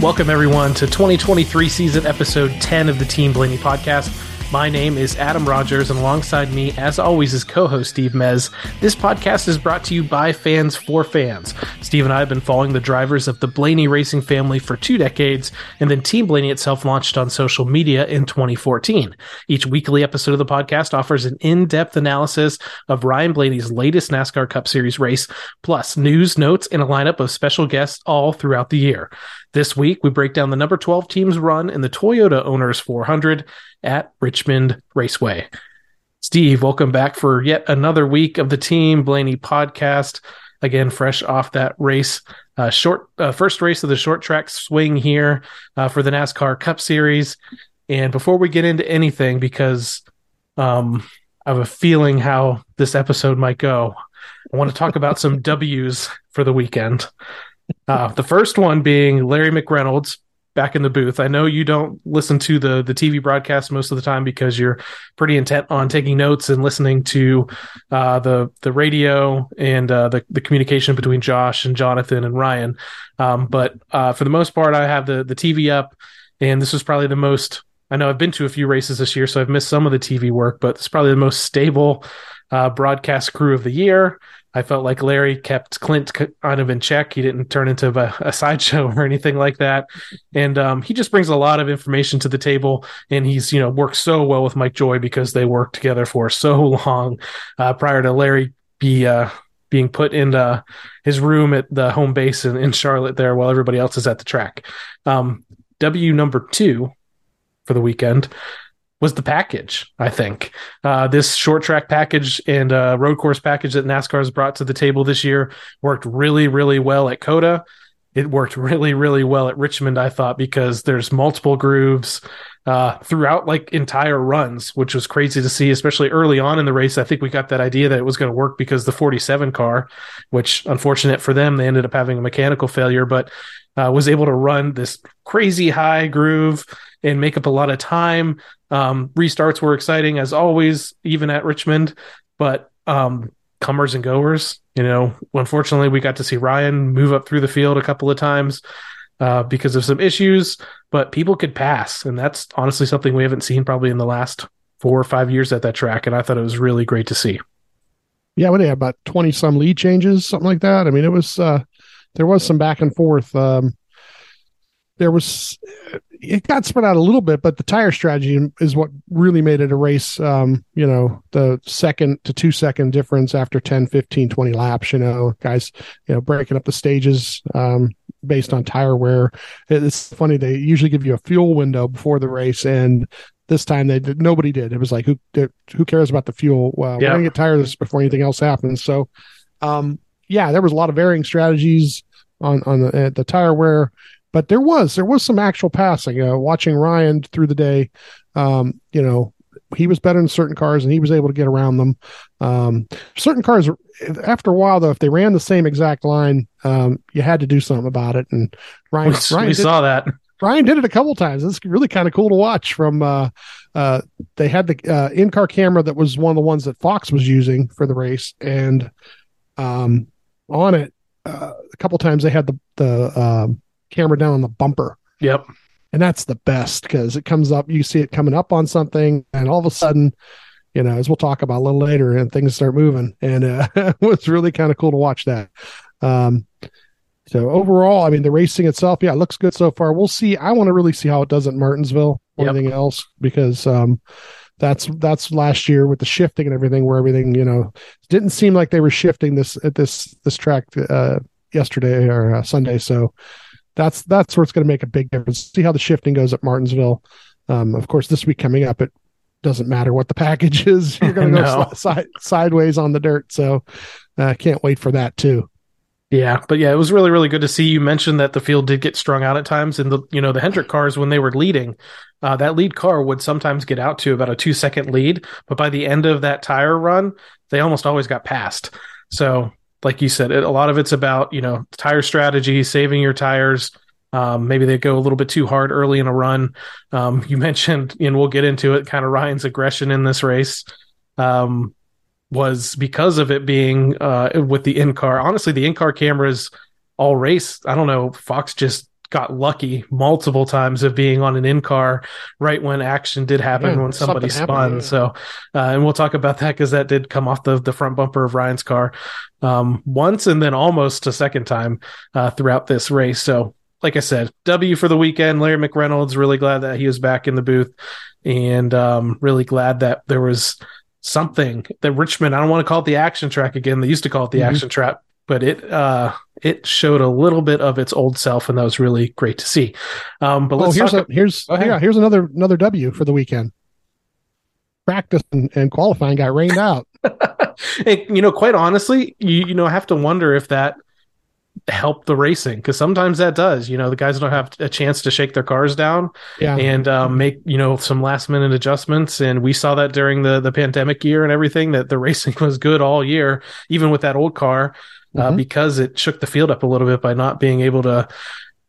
Welcome, everyone, to 2023 season episode 10 of the Team Blaney podcast. My name is Adam Rogers, and alongside me, as always, is co host Steve Mez. This podcast is brought to you by fans for fans. Steve and I have been following the drivers of the Blaney racing family for two decades, and then Team Blaney itself launched on social media in 2014. Each weekly episode of the podcast offers an in depth analysis of Ryan Blaney's latest NASCAR Cup Series race, plus news, notes, and a lineup of special guests all throughout the year. This week, we break down the number 12 team's run in the Toyota Owners 400 at Richmond Raceway. Steve, welcome back for yet another week of the Team Blaney podcast. Again, fresh off that race, uh, short uh, first race of the short track swing here uh, for the NASCAR Cup Series. And before we get into anything, because um, I have a feeling how this episode might go, I want to talk about some W's for the weekend. Uh, the first one being Larry McReynolds back in the booth. I know you don't listen to the the TV broadcast most of the time because you're pretty intent on taking notes and listening to uh, the the radio and uh, the the communication between Josh and Jonathan and Ryan. Um, but uh, for the most part, I have the the TV up, and this was probably the most. I know I've been to a few races this year, so I've missed some of the TV work, but it's probably the most stable uh, broadcast crew of the year. I felt like Larry kept Clint kind of in check. He didn't turn into a, a sideshow or anything like that, and um, he just brings a lot of information to the table. And he's you know worked so well with Mike Joy because they worked together for so long uh, prior to Larry be uh, being put in uh, his room at the home base in, in, Charlotte there while everybody else is at the track. Um, w number two for the weekend was the package. I think uh, this short track package and uh, road course package that NASCAR has brought to the table this year worked really, really well at COTA. It worked really, really well at Richmond. I thought because there's multiple grooves uh, throughout like entire runs, which was crazy to see, especially early on in the race. I think we got that idea that it was going to work because the 47 car, which unfortunate for them, they ended up having a mechanical failure, but uh, was able to run this crazy high groove and make up a lot of time. Um, restarts were exciting as always, even at Richmond, but um, comers and goers, you know, unfortunately, we got to see Ryan move up through the field a couple of times uh, because of some issues, but people could pass. And that's honestly something we haven't seen probably in the last four or five years at that track. And I thought it was really great to see. Yeah, what they had about 20 some lead changes, something like that. I mean, it was, uh, there was some back and forth. Um, there was it got spread out a little bit, but the tire strategy is what really made it a race. Um, you know, the second to two second difference after 10, 15, 20 laps, you know, guys, you know, breaking up the stages um, based on tire wear. It's funny. They usually give you a fuel window before the race. And this time they did, nobody did. It was like, who, who cares about the fuel? Well, yeah. we're going to get tires before anything else happens. So, um, yeah, there was a lot of varying strategies on, on the, uh, the tire wear but there was there was some actual passing. Uh, watching Ryan through the day, um, you know, he was better in certain cars and he was able to get around them. Um, certain cars, after a while though, if they ran the same exact line, um, you had to do something about it. And Ryan, we, Ryan we did, saw that. Ryan did it a couple times. It's really kind of cool to watch. From uh, uh, they had the uh, in-car camera that was one of the ones that Fox was using for the race, and um, on it, uh, a couple times they had the the um, camera down on the bumper. Yep. And that's the best because it comes up, you see it coming up on something, and all of a sudden, you know, as we'll talk about a little later, and things start moving. And uh, it was really kind of cool to watch that. Um, so overall, I mean, the racing itself, yeah, it looks good so far. We'll see. I want to really see how it does at Martinsville or yep. anything else because um, that's that's last year with the shifting and everything, where everything you know didn't seem like they were shifting this at this this track uh, yesterday or uh, Sunday. So that's that's where it's going to make a big difference. See how the shifting goes at Martinsville. Um, of course, this week coming up, it doesn't matter what the package is. You're going to go si- sideways on the dirt. So I uh, can't wait for that too. Yeah, but yeah, it was really really good to see. You mentioned that the field did get strung out at times, and the you know the Hendrick cars when they were leading, uh, that lead car would sometimes get out to about a two second lead, but by the end of that tire run, they almost always got passed. So like you said, it, a lot of it's about you know tire strategy, saving your tires, Um, maybe they go a little bit too hard early in a run. Um, you mentioned, and we'll get into it, kind of Ryan's aggression in this race um, was because of it being uh, with the in car. Honestly, the in car cameras all race. I don't know. Fox just got lucky multiple times of being on an in car right when action did happen Yeah, when somebody spun. yeah. So, uh, and we'll talk about that because that did come off the the front bumper of Ryan's car um, once and then almost a second time uh, throughout this race. So, like I said, W for the weekend. Larry McReynolds really glad that he was back in the booth, and um, really glad that there was something that Richmond. I don't want to call it the action track again. They used to call it the Mhm. action trap, but it uh, it showed a little bit of its old self, and that was really great to see. Um, but let's here's talk. a, here's yeah, here's another another W for the weekend. Practice and, and qualifying got rained out. And, you know, quite honestly, you you know have to wonder if that helped the racing because sometimes that does. You know, the guys don't have a chance to shake their cars down Yeah, and um, make you know some last minute adjustments. And we saw that during the the pandemic year and everything that the racing was good all year, even with that old car, uh, Mhm. because it shook the field up a little bit by not being able to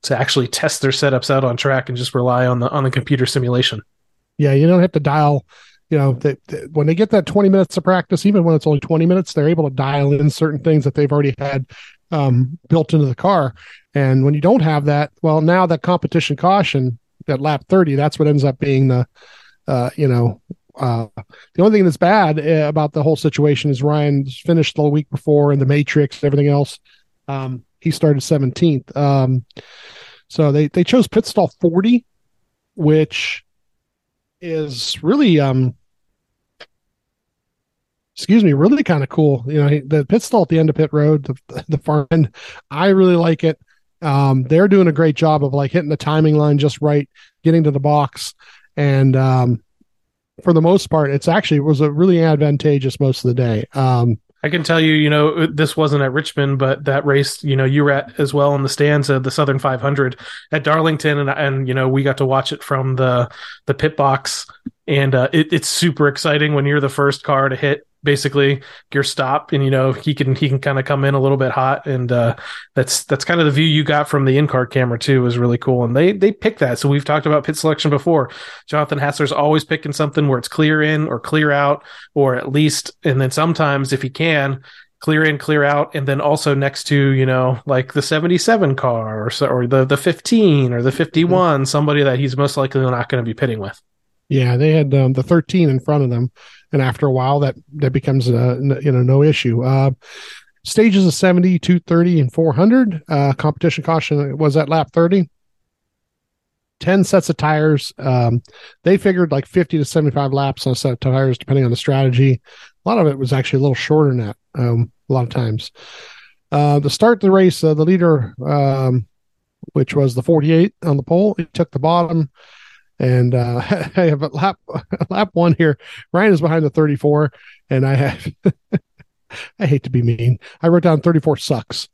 to actually test their setups out on track and just rely on the on the computer simulation. yeah. You don't have to dial. You know, when they get that 20 minutes of practice, even when it's only 20 minutes, they're able to dial in certain things that they've already had um, built into the car. And when you don't have that, well, now that competition caution at lap 30, that's what ends up being the, uh, you know, uh, the only thing that's bad uh, about the whole situation is Ryan's finished the week before in the Matrix everything else. Um, he started 17th. Um, so they, they chose pit stall 40, which is really, um, excuse me, really kind of cool. You know, the pit stall at the end of pit road, the, the far end, I really like it. Um, they're doing a great job of like hitting the timing line just right, getting to the box. And, um, for the most part, it's actually it was a really advantageous most of the day. Um, I can tell you, you know, this wasn't at Richmond, but that race, you know, you were at as well in the stands of the Southern 500 at Darlington, and and you know, we got to watch it from the the pit box, and uh, it, it's super exciting when you're the first car to hit basically your stop, and you know he can he can kind of come in a little bit hot, and uh, that's that's kind of the view you got from the in car camera too was really cool, and they they picked that. So we've talked about pit selection before. Jonathan Hassler's always picking something where it's clear in or clear out, or at least, and then sometimes if he can, clear in, clear out, and then also next to you know like the seventy seven car or so, or the the fifteen or the fifty one, somebody that he's most likely not going to be pitting with. Yeah, they had um, the 13 in front of them, and after a while, that that becomes uh, n- you know no issue. Uh, stages of 70, 230, and 400. Uh, competition caution was at lap 30. 10 sets of tires. Um, they figured like 50 to 75 laps on a set of tires, depending on the strategy. A lot of it was actually a little shorter than that, um, a lot of times. Uh, to start the race, uh, the leader, um, which was the 48 on the pole, he took the bottom. And uh, I have a lap lap one here. Ryan is behind the 34, and I have I hate to be mean. I wrote down 34 sucks.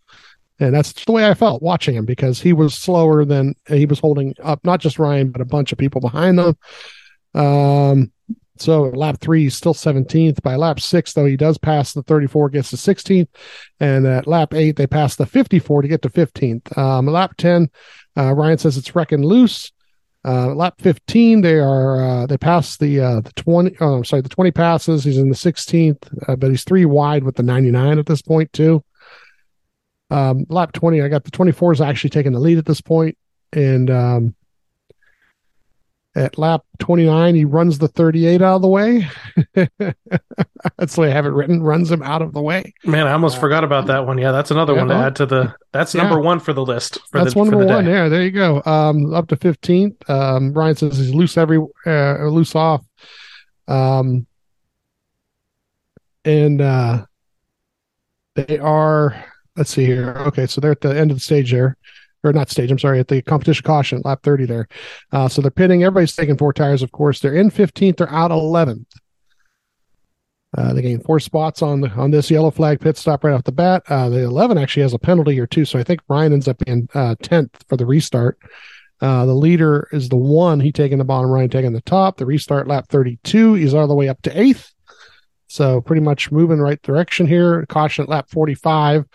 And that's the way I felt watching him because he was slower than he was holding up not just Ryan, but a bunch of people behind them. Um, so lap three, he's still 17th. By lap six, though, he does pass the 34, gets to 16th. And at lap eight, they pass the 54 to get to 15th. Um, lap 10, uh, Ryan says it's wrecking loose. Uh, lap 15, they are uh, they pass the uh, the 20. Oh, I'm sorry, the 20 passes. He's in the 16th, uh, but he's three wide with the 99 at this point too. Um, lap 20, I got the 24 is actually taking the lead at this point, and um, at lap 29, he runs the 38 out of the way. That's the way I have it written. Runs him out of the way. Man, I almost forgot about that one. Yeah, that's another Yeah, one to add to the. That's yeah. number one for the list. For That's the, number the one. Yeah, there you go. Um, up to 15th. Um, Ryan says he's loose every uh, loose off. Um, and uh, they are. Let's see here. Okay, so they're at the end of the stage there, or not stage. I'm sorry, at the competition caution, lap 30 there. Uh, so they're pitting. Everybody's taking four tires. Of course, they're in 15th. They're out 11th. Uh, they gain four spots on the on this yellow flag pit stop right off the bat. Uh, the 11 actually has a penalty here too, so I think Ryan ends up uh, 10th for the restart. Uh, the leader is the one. He taking the bottom, Ryan taking the top. The restart lap 32. He's all the way up to eighth. So pretty much moving right direction here. Caution at lap 45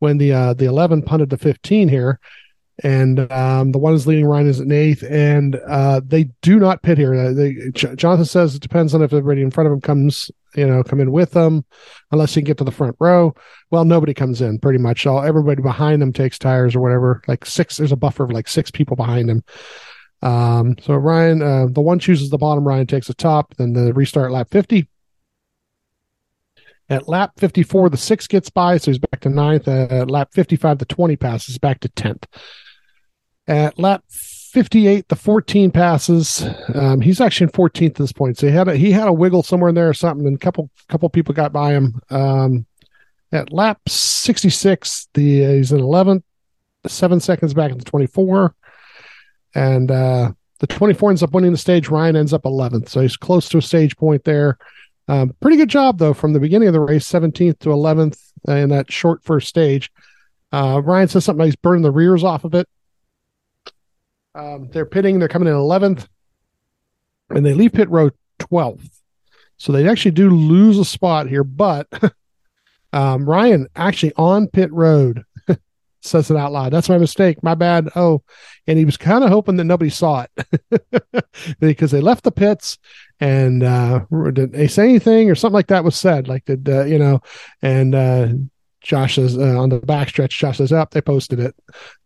when the uh, the 11 punted to 15 here. And um, the one is leading Ryan is in eighth, and uh, they do not pit here. Uh, they, J- Jonathan says it depends on if everybody in front of him comes, you know, come in with them, unless you can get to the front row. Well, nobody comes in pretty much. All everybody behind them takes tires or whatever. Like six, there's a buffer of like six people behind him. Um, so Ryan, uh, the one chooses the bottom. Ryan takes the top. Then the restart lap fifty. At lap 54, the six gets by, so he's back to ninth. Uh, at lap 55, the 20 passes back to 10th. At lap 58, the 14 passes. Um, he's actually in 14th at this point. So he had a, he had a wiggle somewhere in there or something, and a couple couple people got by him. Um, at lap 66, the uh, he's in 11th, seven seconds back in the 24, and uh, the 24 ends up winning the stage. Ryan ends up 11th, so he's close to a stage point there. Um, pretty good job though from the beginning of the race, 17th to 11th in that short first stage. Uh, Ryan says something like he's burning the rears off of it. Um, they're pitting, they're coming in 11th, and they leave pit row 12th. So they actually do lose a spot here, but um, Ryan actually on pit road says it out loud. That's my mistake. My bad. Oh, and he was kind of hoping that nobody saw it because they left the pits and uh, did they say anything or something like that was said? Like did uh, you know? And uh, Josh says uh, on the backstretch, Josh says up. they posted it.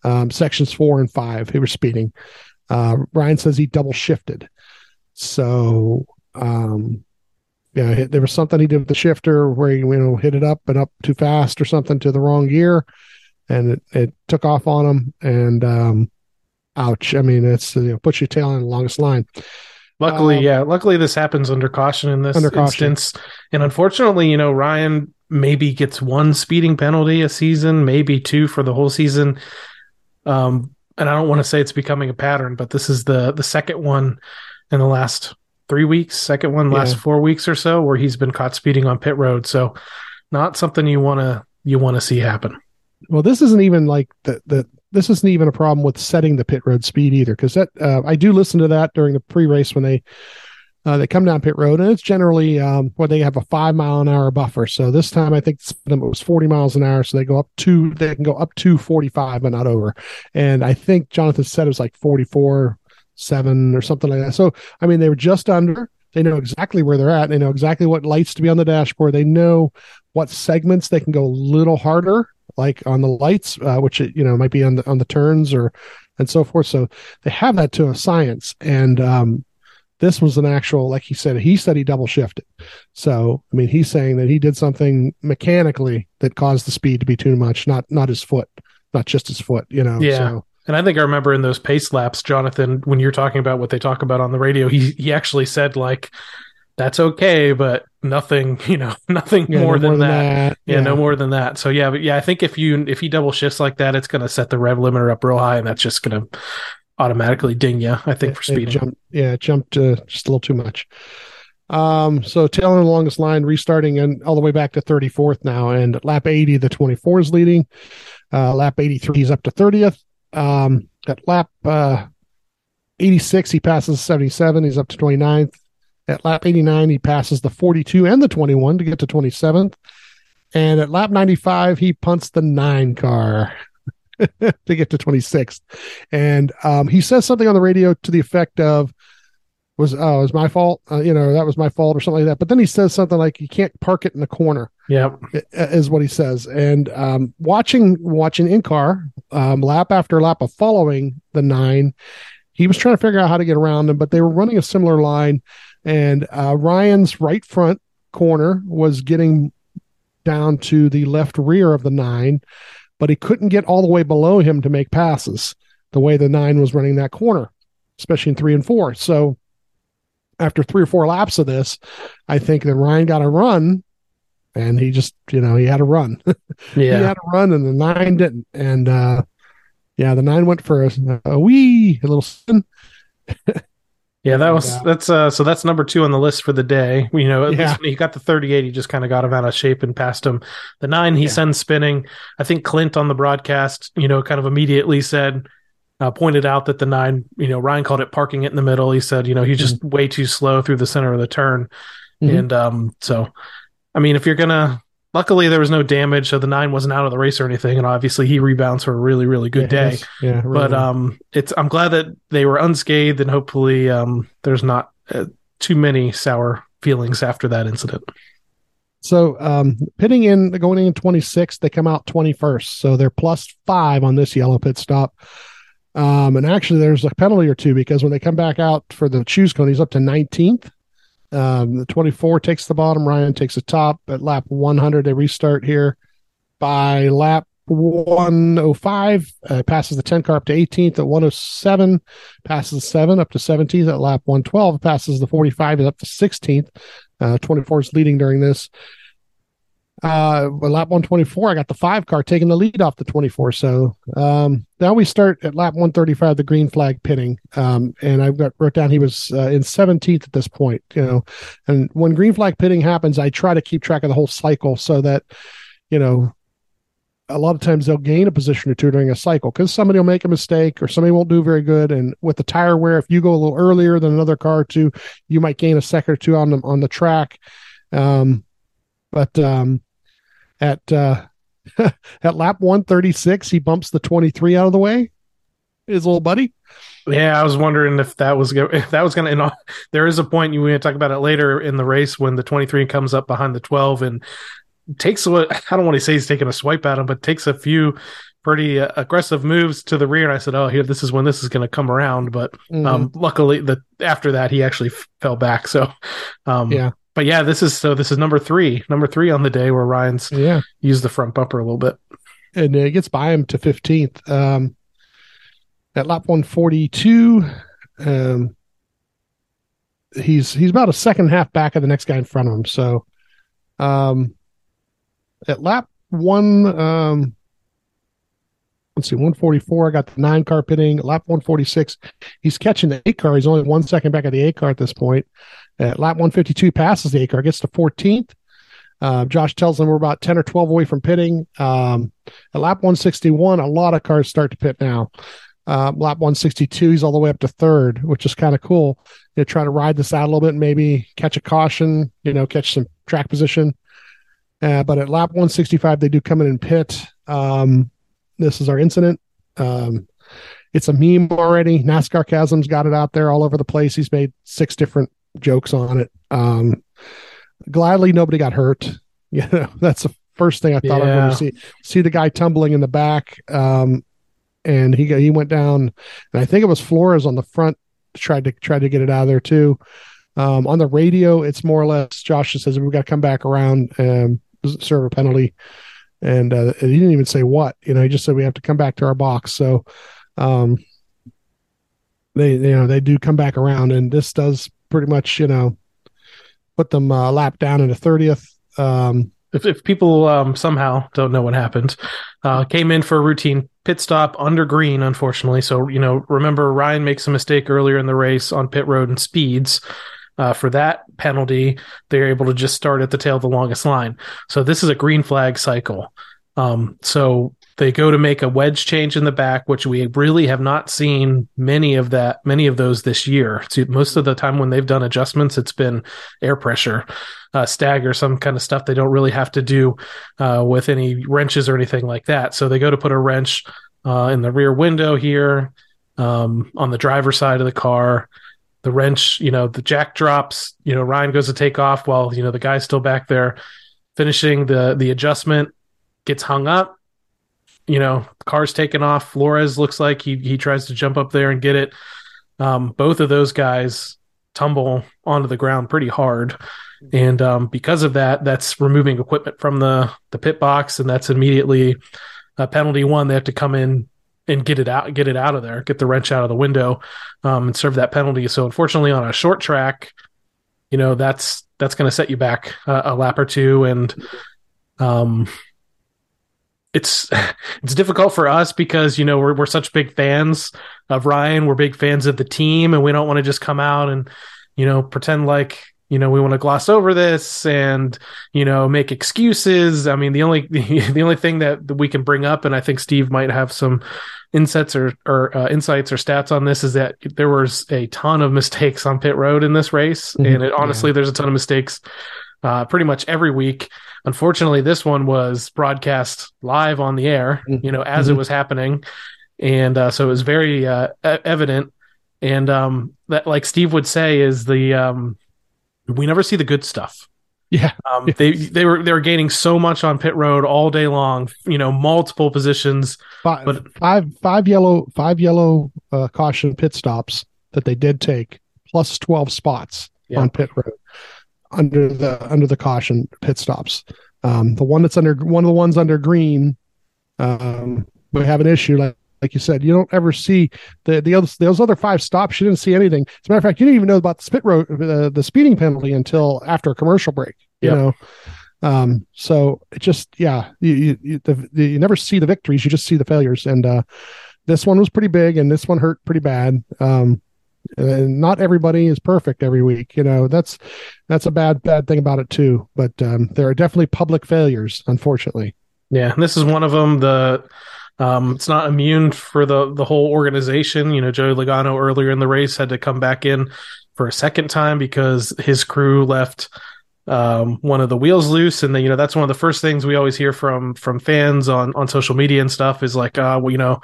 Um, sections four and five, he was speeding. Uh, Ryan says he double shifted. So um, yeah, there was something he did with the shifter where he you know hit it up and up too fast or something to the wrong gear, and it, it took off on him. And um, ouch! I mean, it's you know puts your tail on the longest line. Luckily, Um, yeah. Luckily, this happens under caution in this Under caution. instance, and unfortunately, you know, Ryan maybe gets one speeding penalty a season, maybe two for the whole season. Um, and I don't want to say it's becoming a pattern, but this is the the second one in the last three weeks, second one last Yeah. four weeks or so, where he's been caught speeding on pit road. So, not something you want to you want to see happen. Well, this isn't even like the the this isn't even a problem with setting the pit road speed either, because that uh, I do listen to that during the pre-race when they uh, they come down pit road, and it's generally um, where they have a five mile an hour buffer. So this time I think limit was forty miles an hour, so they go up to they can go up to forty five, but not over. And I think Jonathan said it was like forty four seven or something like that. So I mean they were just under. They know exactly where they're at. They know exactly what lights to be on the dashboard. They know what segments they can go a little harder like on the lights, uh, which you know might be on the on the turns or and so forth. So they have that to a science, and um, this was an actual, like he said, he said he double shifted. So I mean, he's saying that he did something mechanically that caused the speed to be too much, not not his foot, not just his foot. You know, Yeah. So, And I think I remember in those pace laps, Jonathan, when you're talking about what they talk about on the radio, he he actually said like, "That's okay, but nothing, you know, nothing yeah, more, no than, that. Yeah, Yeah, no more than that. So yeah, but yeah, I think if you if he double shifts like that, it's going to set the rev limiter up real high, and that's just going to automatically ding you. I think for speed, jumped, yeah, it jumped uh, just a little too much. Um, so tailing the longest line, restarting and all the way back to 34th now, and lap 80, the 24 is leading. Uh, lap 83 is up to 30th. Um, at lap uh, 86, he passes 77. He's up to 29th. At lap 89, he passes the 42 and the 21 to get to 27th. And at lap 95, he punts the nine car to get to 26th. And um, he says something on the radio to the effect of, was oh, it was my fault, uh, you know, that was my fault or something like that. But then he says something like, "You can't park it in the corner," Yeah, is what he says. And um, watching watching in car um, lap after lap of following the nine, he was trying to figure out how to get around them, but they were running a similar line, and uh, Ryan's right front corner was getting down to the left rear of the nine, but he couldn't get all the way below him to make passes the way the nine was running that corner, especially in three and four. So after three or four laps of this, I think that Ryan got a run and he just, you know, he had a run. Yeah. he had a run and the nine didn't. And uh yeah, the nine went for a, a wee a little spin. yeah. That was Yeah. that's uh. So that's number two on the list for the day. You know, at Yeah. least when he got the 38, he just kind of got him out of shape and passed him. The nine he Yeah. sends spinning. I think Clint on the broadcast, you know, kind of immediately said. Uh, pointed out that the nine, you know, Ryan called it parking it in the middle. He said, you know, he's just way too slow through the center of the turn. Mhm. And um, so, I mean, if you're gonna luckily there was no damage, so the nine wasn't out of the race or anything, and obviously he rebounds for a really really good Yeah, day. Yeah, really but um, it's I'm glad that they were unscathed, and hopefully um, there's not uh, too many sour feelings after that incident. So um, pitting in going in 26th, they come out 21st. So they're plus five on this yellow pit stop. Um, and actually, there's a penalty or two because when they come back out for the choose cone, he's up to 19th. Um, the 24 takes the bottom, Ryan takes the top at lap 100. They restart here by lap 105, uh, passes the 10 car up to 18th at 107, passes the 7 up to 17th at lap 112, passes the 45 is up to 16th. Uh, 24 is leading during this. Uh, lap 124, I got the five car taking the lead off the 24. So um, now we start at lap 135, the green flag pitting. Um, and I've got wrote down he was uh, in 17th at this point. You know, and when green flag pitting happens, I try to keep track of the whole cycle so that you know a lot of times they'll gain a position or two during a cycle because somebody will make a mistake or somebody won't do very good. And with the tire wear, if you go a little earlier than another car or two, you might gain a second or two on the on the track. Um, but um, at uh, at lap 136, he bumps the 23 out of the way. His little buddy. Yeah, I was wondering if that was go- if that was going to. There is a point you we to talk about it later in the race when the 23 comes up behind the 12 and takes what I don't want to say he's taking a swipe at him, but takes a few pretty uh, aggressive moves to the rear. And I said, "Oh, here, this is when this is going to come around." But Mm-hmm. um, luckily, the after that he actually f- fell back. So, um, Yeah. But yeah, this is so. This is number three, number three on the day where Ryan's yeah. used the front bumper a little bit. and it gets by him to 15th. Um, at lap 142, um, he's he's about a second and a half back of the next guy in front of him. So, um, at lap one, um, let's see, 144, I got the nine car pitting. At lap 146, he's catching the eight car. He's only one second back of the eight car at this point. At lap 152, passes the eight car, gets to 14th. Uh, Josh tells them we're about 10 or 12 away from pitting. Um, at lap 161, a lot of cars start to pit now. Uh, lap 162, he's all the way up to third, which is kind of cool. You know, try to ride this out a little bit, maybe catch a caution, you know, catch some track position. Uh, but at lap 165, they do come in and pit. Um, this is our incident. Um, it's a meme already. NASCARCasm's got it out there all over the place. He's made six different jokes on it. Um, gladly, nobody got hurt. You know, that's the first thing I thought I Yeah. would see. See the guy tumbling in the back, um, and he he went down, and I think it was Flores on the front tried to tried to get it out of there too. Um, on the radio, it's more or less Josh just says we've got to come back around and serve a penalty, and uh, he didn't even say what. You know, he just said we have to come back to our box. So, um, they you know they do come back around, and this does pretty much you know put them uh, lap down in the thirtieth. Um, if, if people um, somehow don't know what happened, uh, came in for a routine pit stop under green, unfortunately. So, you know, remember Ryan makes a mistake earlier in the race on pit road and speeds. Uh, for that penalty, they're able to just start at the tail of the longest line. So this is a green flag cycle. Um, so they go to make a wedge change in the back, which we really have not seen many of that, many of those this year. So most of the time when they've done adjustments, it's been air pressure, uh, stag or some kind of stuff they don't really have to do uh, with any wrenches or anything like that. So they go to put a wrench uh, in the rear window here um, on the driver's side of the car. The wrench, you know, the jack drops. You know, Ryan goes to take off while you know the guy's still back there finishing the the adjustment. Gets hung up. You know, car's taken off. Flores looks like he he tries to jump up there and get it. Um, both of those guys tumble onto the ground pretty hard and um, because of that that's removing equipment from the the pit box and that's immediately a penalty one they have to come in and get it out get it out of there get the wrench out of the window um, and serve that penalty so unfortunately on a short track you know that's that's going to set you back a, a lap or two and um it's it's difficult for us because you know we're we're such big fans of Ryan. We're big fans of the team, and we don't want to just come out and you know pretend like you know we want to gloss over this and you know make excuses. I mean, the only the only thing that we can bring up, and I think Steve might have some insights or or uh, insights or stats on this, is that there was a ton of mistakes on pit road in this race, Mhm. and it, honestly, there's a ton of mistakes uh, pretty much every week. Unfortunately, this one was broadcast live on the air, you know, as it Mhm. was happening, and uh, so it was very uh, evident. And um, that, like Steve would say, is the um, we never see the good stuff. Yeah. Um, they they were they were gaining so much on pit road all day long. You know, multiple positions. Five, But- five, five yellow, five yellow uh, caution pit stops that they did take, plus twelve spots Yeah. on pit road under the under the caution pit stops. Um, the one that's under one of the ones under green, um, we have an issue like like you said. You don't ever see the the other those other five stops. You didn't see anything. As a matter of fact, you didn't even know about the spit road uh, the speeding penalty until after a commercial break. You Yep. know. Um, so it just, yeah, you, you, you, the, the, you never see the victories, you just see the failures. And, uh, this one was pretty big and this one hurt pretty bad. Um, and not everybody is perfect every week. You know, that's, that's a bad, bad thing about it too. But, um, there are definitely public failures, unfortunately. Yeah, this is one of them. The um, it's not immune for the the whole organization. You know, Joey Logano earlier in the race had to come back in for a second time because his crew left um, one of the wheels loose, and then you know that's one of the first things we always hear from from fans on on social media and stuff is like, uh, well, you know.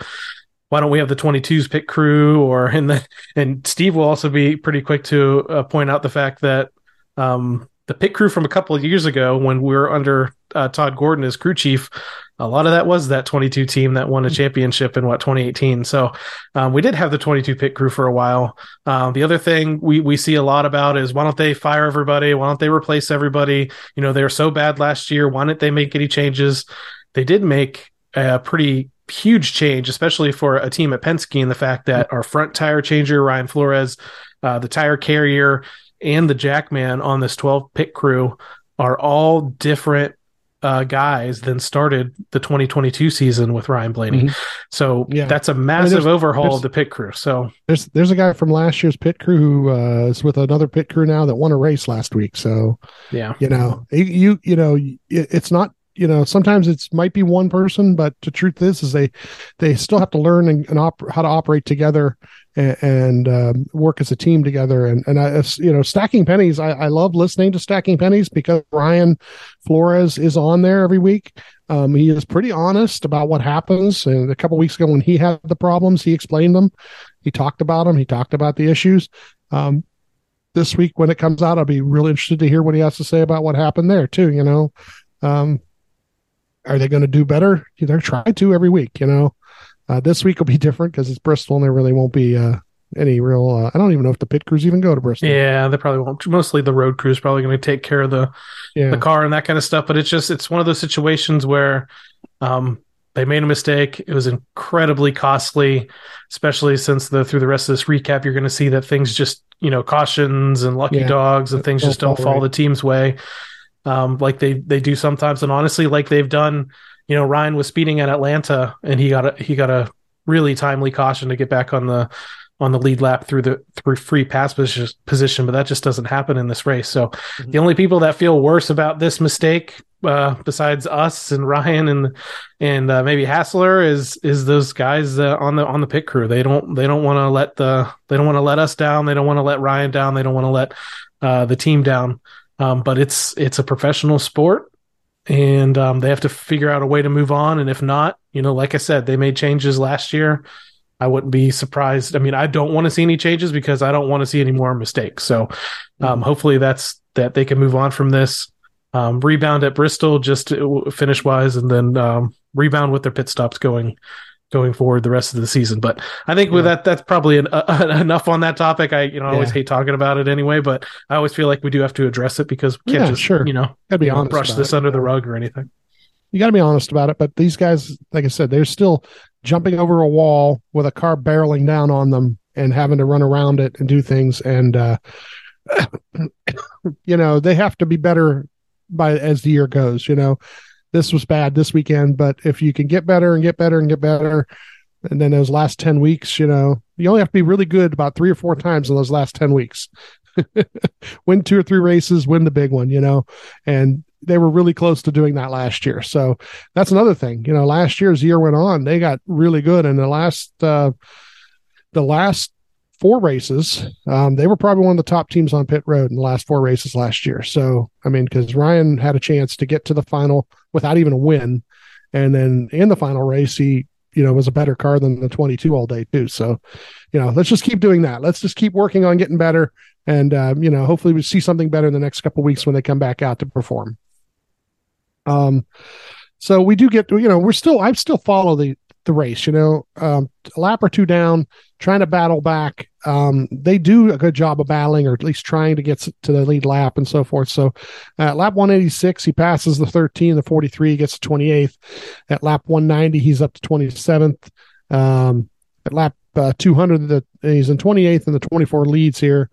Why don't we have the 22s pit crew or and then and Steve will also be pretty quick to uh, point out the fact that um, the pit crew from a couple of years ago when we were under uh, Todd Gordon as crew chief, a lot of that was that 22 team that won a championship in what 2018. So um, we did have the 22 pit crew for a while. Um, the other thing we we see a lot about is why don't they fire everybody? Why don't they replace everybody? You know they were so bad last year. Why didn't they make any changes? They did make a pretty huge change, especially for a team at Penske, in the fact that our front tire changer Ryan Flores, uh, the tire carrier, and the Jackman on this 12 pit crew are all different uh, guys than started the 2022 season with Ryan Blaney. Mhm. So Yeah. that's a massive there's- overhaul there's- of the pit crew. So There's, there's a guy from last year's pit crew who, uh, is with another pit crew now that won a race last week. So, yeah, you know you you, you know it, it's not you know sometimes it's might be one person but the truth is is they they still have to learn and, and op- how to operate together and, and um, work as a team together. And and I, you know stacking pennies I, I love listening to stacking pennies because Ryan Flores is on there every week. Um, he is pretty honest about what happens. And a couple weeks ago when he had the problems he explained them. He talked about them. He talked about the issues. Um, this week when it comes out i'll be really interested to hear what he has to say about what happened there too you know? Um are they going to do better they're trying to every week you know uh, this week will be different because it's bristol and there really won't be uh any real uh, i don't even know if the pit crews even go to bristol yeah, they probably won't. Mostly the road crew is probably going to take care of the yeah the car and that kind of stuff. But it's just it's one of those situations where um, they made a mistake. It was incredibly costly, especially since the through the rest of this recap, you're going to see that things just you know cautions and lucky Yeah. dogs and things just don't fall fall right. the team's way, um, like they they do sometimes. And honestly, like they've done. You know, Ryan was speeding at Atlanta, and he got a he got a really timely caution to get back on the on the lead lap through the through free pass position, but that just doesn't happen in this race. So Mm-hmm. the only people that feel worse about this mistake, uh, besides us and Ryan and and uh, maybe Hassler, is is those guys uh, on the on the pit crew. They don't they don't want to let the they don't want to let us down. They don't want to let Ryan down. They don't want to let uh, the team down. Um, but it's it's a professional sport, and um, they have to figure out a way to move on. And if not, you know, like I said, they made changes last year. I wouldn't be surprised. I mean, I don't want to see any changes because I don't want to see any more mistakes. So, um, hopefully, that's that they can move on from this. Um, rebound at Bristol just finish wise, and then um, rebound with their pit stops going going forward the rest of the season. But I think with that, that's probably an, uh, enough on that topic. I you know I always Yeah. hate talking about it anyway, but I always feel like we do have to address it because we can't Yeah, just sure. you know, gotta be honest brush this it. under the rug or anything. you got to be honest about it. But these guys, like I said, they're still jumping over a wall with a car barreling down on them and having to run around it and do things. And, uh, you know, they have to be better by as the year goes. You know, this was bad this weekend, but if you can get better and get better and get better, and then those last 10 weeks, you know, you only have to be really good about three or four times in those last 10 weeks. win two or three races, win the big one, you know, and they were really close to doing that last year. So that's another thing. You know, last year as the year went on, they got really good. And the last uh the last four races, um, they were probably one of the top teams on pit road in the last four races last year. So, I mean, because Ryan had a chance to get to the final without even a win. And then in the final race, he, you know, was a better car than the 22 all day, too. So, you know, let's just keep doing that. Let's just keep working on getting better. And, uh, you know, hopefully we see something better in the next couple weeks when they come back out to perform. Um, so we do get, you know, we're still, I still follow the, the race, you know, um, a lap or two down, trying to battle back. Um, they do a good job of battling or at least trying to get to the lead lap and so forth. So at lap 186, he passes the 13, the 43, gets to 28th. At lap 190, he's up to 27th. Um, at lap uh, 200, the, he's in 28th and the 24 leads here.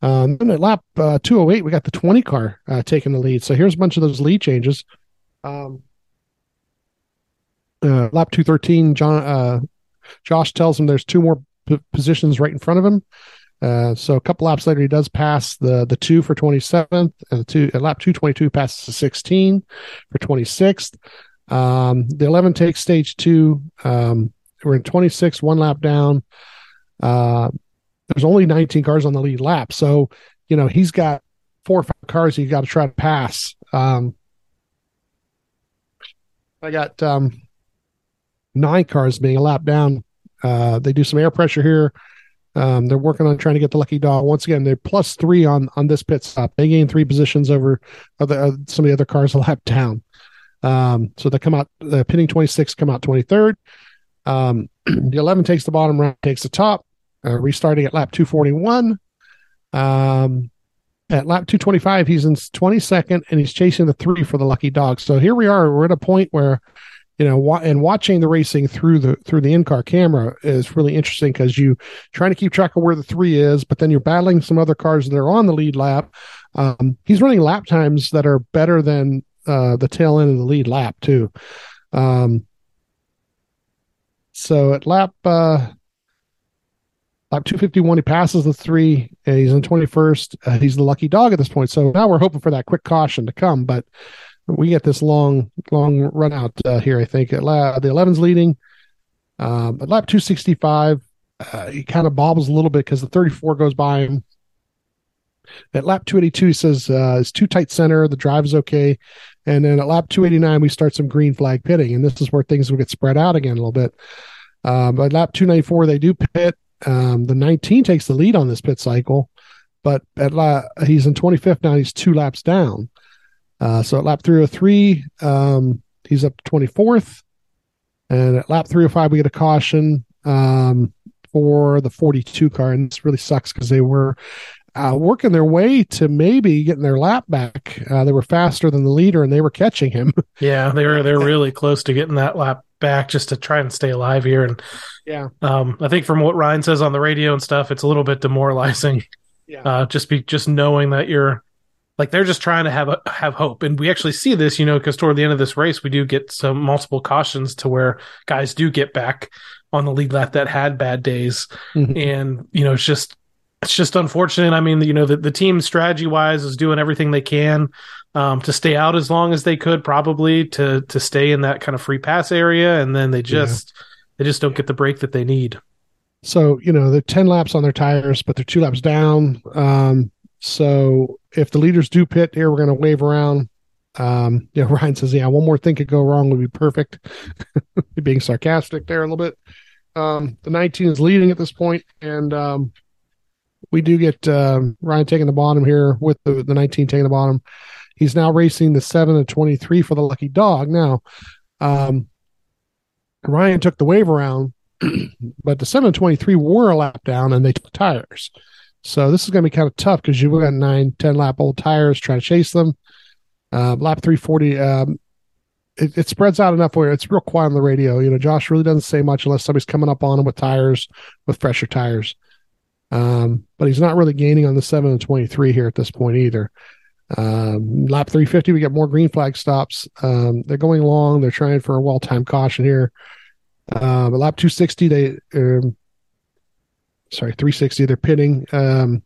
Um, and at lap uh, 208, we got the 20 car uh, taking the lead. So here's a bunch of those lead changes. Um, uh, lap 213, John, uh, Josh tells him there's two more p- positions right in front of him. Uh, so a couple laps later, he does pass the the two for 27th, and the two at lap 222 passes the 16 for 26th. Um, the 11 takes stage two. Um, we're in 26, one lap down. Uh, there's only 19 cars on the lead lap, so you know he's got four or five cars he's got to try to pass. Um, I got um, nine cars being a lap down. Uh, they do some air pressure here. Um, they're working on trying to get the lucky dog. Once again, they're plus three on on this pit stop. They gain three positions over other, uh, some of the other cars a lap down. Um, so they come out, the pinning 26, come out 23rd. Um, the 11 takes the bottom, Ryan takes the top, uh, restarting at lap 241. Um, at lap 225, he's in 22nd and he's chasing the three for the lucky dog. So here we are. We're at a point where you know, wa- and watching the racing through the through the in car camera is really interesting because you trying to keep track of where the three is, but then you're battling some other cars that are on the lead lap. Um, he's running lap times that are better than uh, the tail end of the lead lap too. Um, so at lap uh, lap 251, he passes the three. And he's in 21st. Uh, he's the lucky dog at this point. So now we're hoping for that quick caution to come, but we get this long, long run out uh, here. I think at la- the 11's leading. Um, at lap 265, uh, he kind of bobbles a little bit because the 34 goes by him. At lap 282, he says uh, it's too tight center. The drive is okay. And then at lap 289, we start some green flag pitting, and this is where things will get spread out again a little bit. Um, at lap 294, they do pit. Um, the 19 takes the lead on this pit cycle, but at la- he's in 25th now. He's two laps down. Uh, so at lap 303, um, he's up to 24th. And at lap 305, we get a caution um, for the 42 car. And this really sucks because they were uh, working their way to maybe getting their lap back. Uh, they were faster than the leader and they were catching him. Yeah, they were they're really close to getting that lap back just to try and stay alive here. And yeah, um, I think from what Ryan says on the radio and stuff, it's a little bit demoralizing. Yeah. Uh, just be just knowing that you're like they're just trying to have a, have hope, and we actually see this, you know, because toward the end of this race, we do get some multiple cautions to where guys do get back on the lead lap that had bad days, Mhm. and you know, it's just it's just unfortunate. I mean, you know, the, the team strategy wise is doing everything they can um, to stay out as long as they could, probably to to stay in that kind of free pass area, and then they just they just don't get the break that they need. So, you know, they're 10 laps on their tires, but they're two laps down. Um, so if the leaders do pit here, we're going to wave around. Um, yeah, Ryan says, yeah, one more thing could go wrong would be perfect. Being sarcastic there a little bit. Um, the 19 is leading at this point, and um, we do get um, Ryan taking the bottom here with the, the 19 taking the bottom. He's now racing the 7 and 23 for the lucky dog. Now, um, Ryan took the wave around, but the 7 and 23 were a lap down and they took tires. So this is going to be kind of tough because you've got nine, 10 lap old tires trying to chase them. Uh, lap 340, um, it, it spreads out enough where it's real quiet on the radio. You know, Josh really doesn't say much unless somebody's coming up on him with tires, with fresher tires. Um, but he's not really gaining on the 7 and 23 here at this point either. Um, lap 350, we get more green flag stops. Um, they're going long. They're trying for a well timed caution here. Uh, but lap 260, they, um, sorry, 360, they're pitting. Um,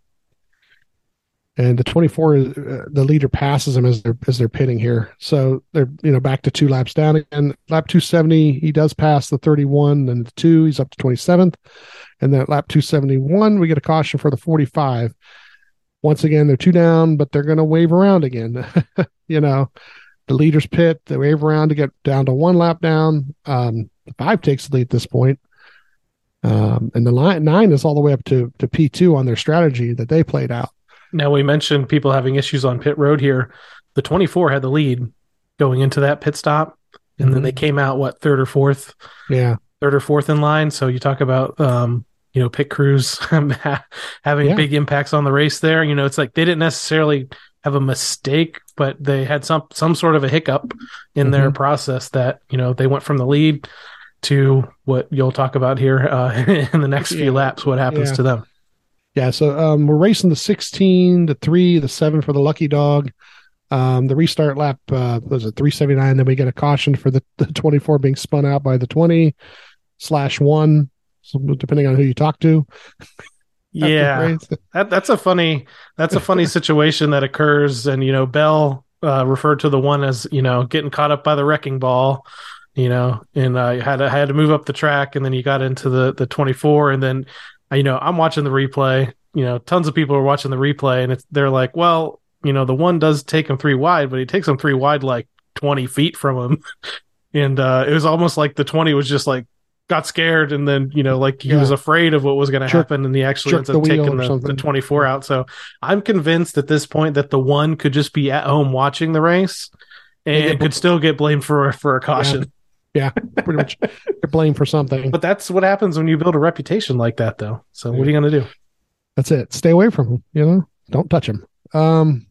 and the 24 uh, the leader passes them as they're as they're pitting here. So they're you know back to two laps down again. Lap 270 he does pass the 31 and the 2 he's up to 27th and then at lap 271 we get a caution for the 45 once again they're two down but they're going to wave around again. You know the leaders pit they wave around to get down to one lap down. Um the five takes the lead at this point um and the line nine is all the way up to to p2 on their strategy that they played out Now we mentioned people having issues on pit road here. The 24 had the lead going into that pit stop, and then they came out what third or fourth, yeah third or fourth in line. So you talk about um, you know pit crews having Yeah. big impacts on the race there. You know, it's like they didn't necessarily have a mistake, but they had some some sort of a hiccup in their process that you know they went from the lead to what you'll talk about here uh, in the next few Yeah. laps. What happens Yeah. to them? Yeah, so um, we're racing the 16, the 3, the 7 for the Lucky Dog. Um, the restart lap uh, was it 379. Then we get a caution for the, the 24 being spun out by the 20 slash 1, so depending on who you talk to. Yeah. That that's a funny that's a funny situation that occurs, and you know Bell uh, referred to the one as you know getting caught up by the wrecking ball, you know, and I had to, had to move up the track, and then you got into the the twenty four, and then you know I'm watching the replay, you know, tons of people are watching the replay, and it's they're like, well, you know, the one does take him three wide, but he takes him three wide like twenty feet from him, and uh, it was almost like the twenty was just like. Got scared and then you know like he Yeah. was afraid of what was going to happen and he actually jerk ends up wheel taking the, the 24 out. So I'm convinced at this point that the one could just be at home watching the race and could still get blamed for for a caution. Yeah, pretty much they're blamed for something. But that's what happens when you build a reputation like that, though. So what are you going to do? That's it. Stay away from them. You know, don't touch them. Um,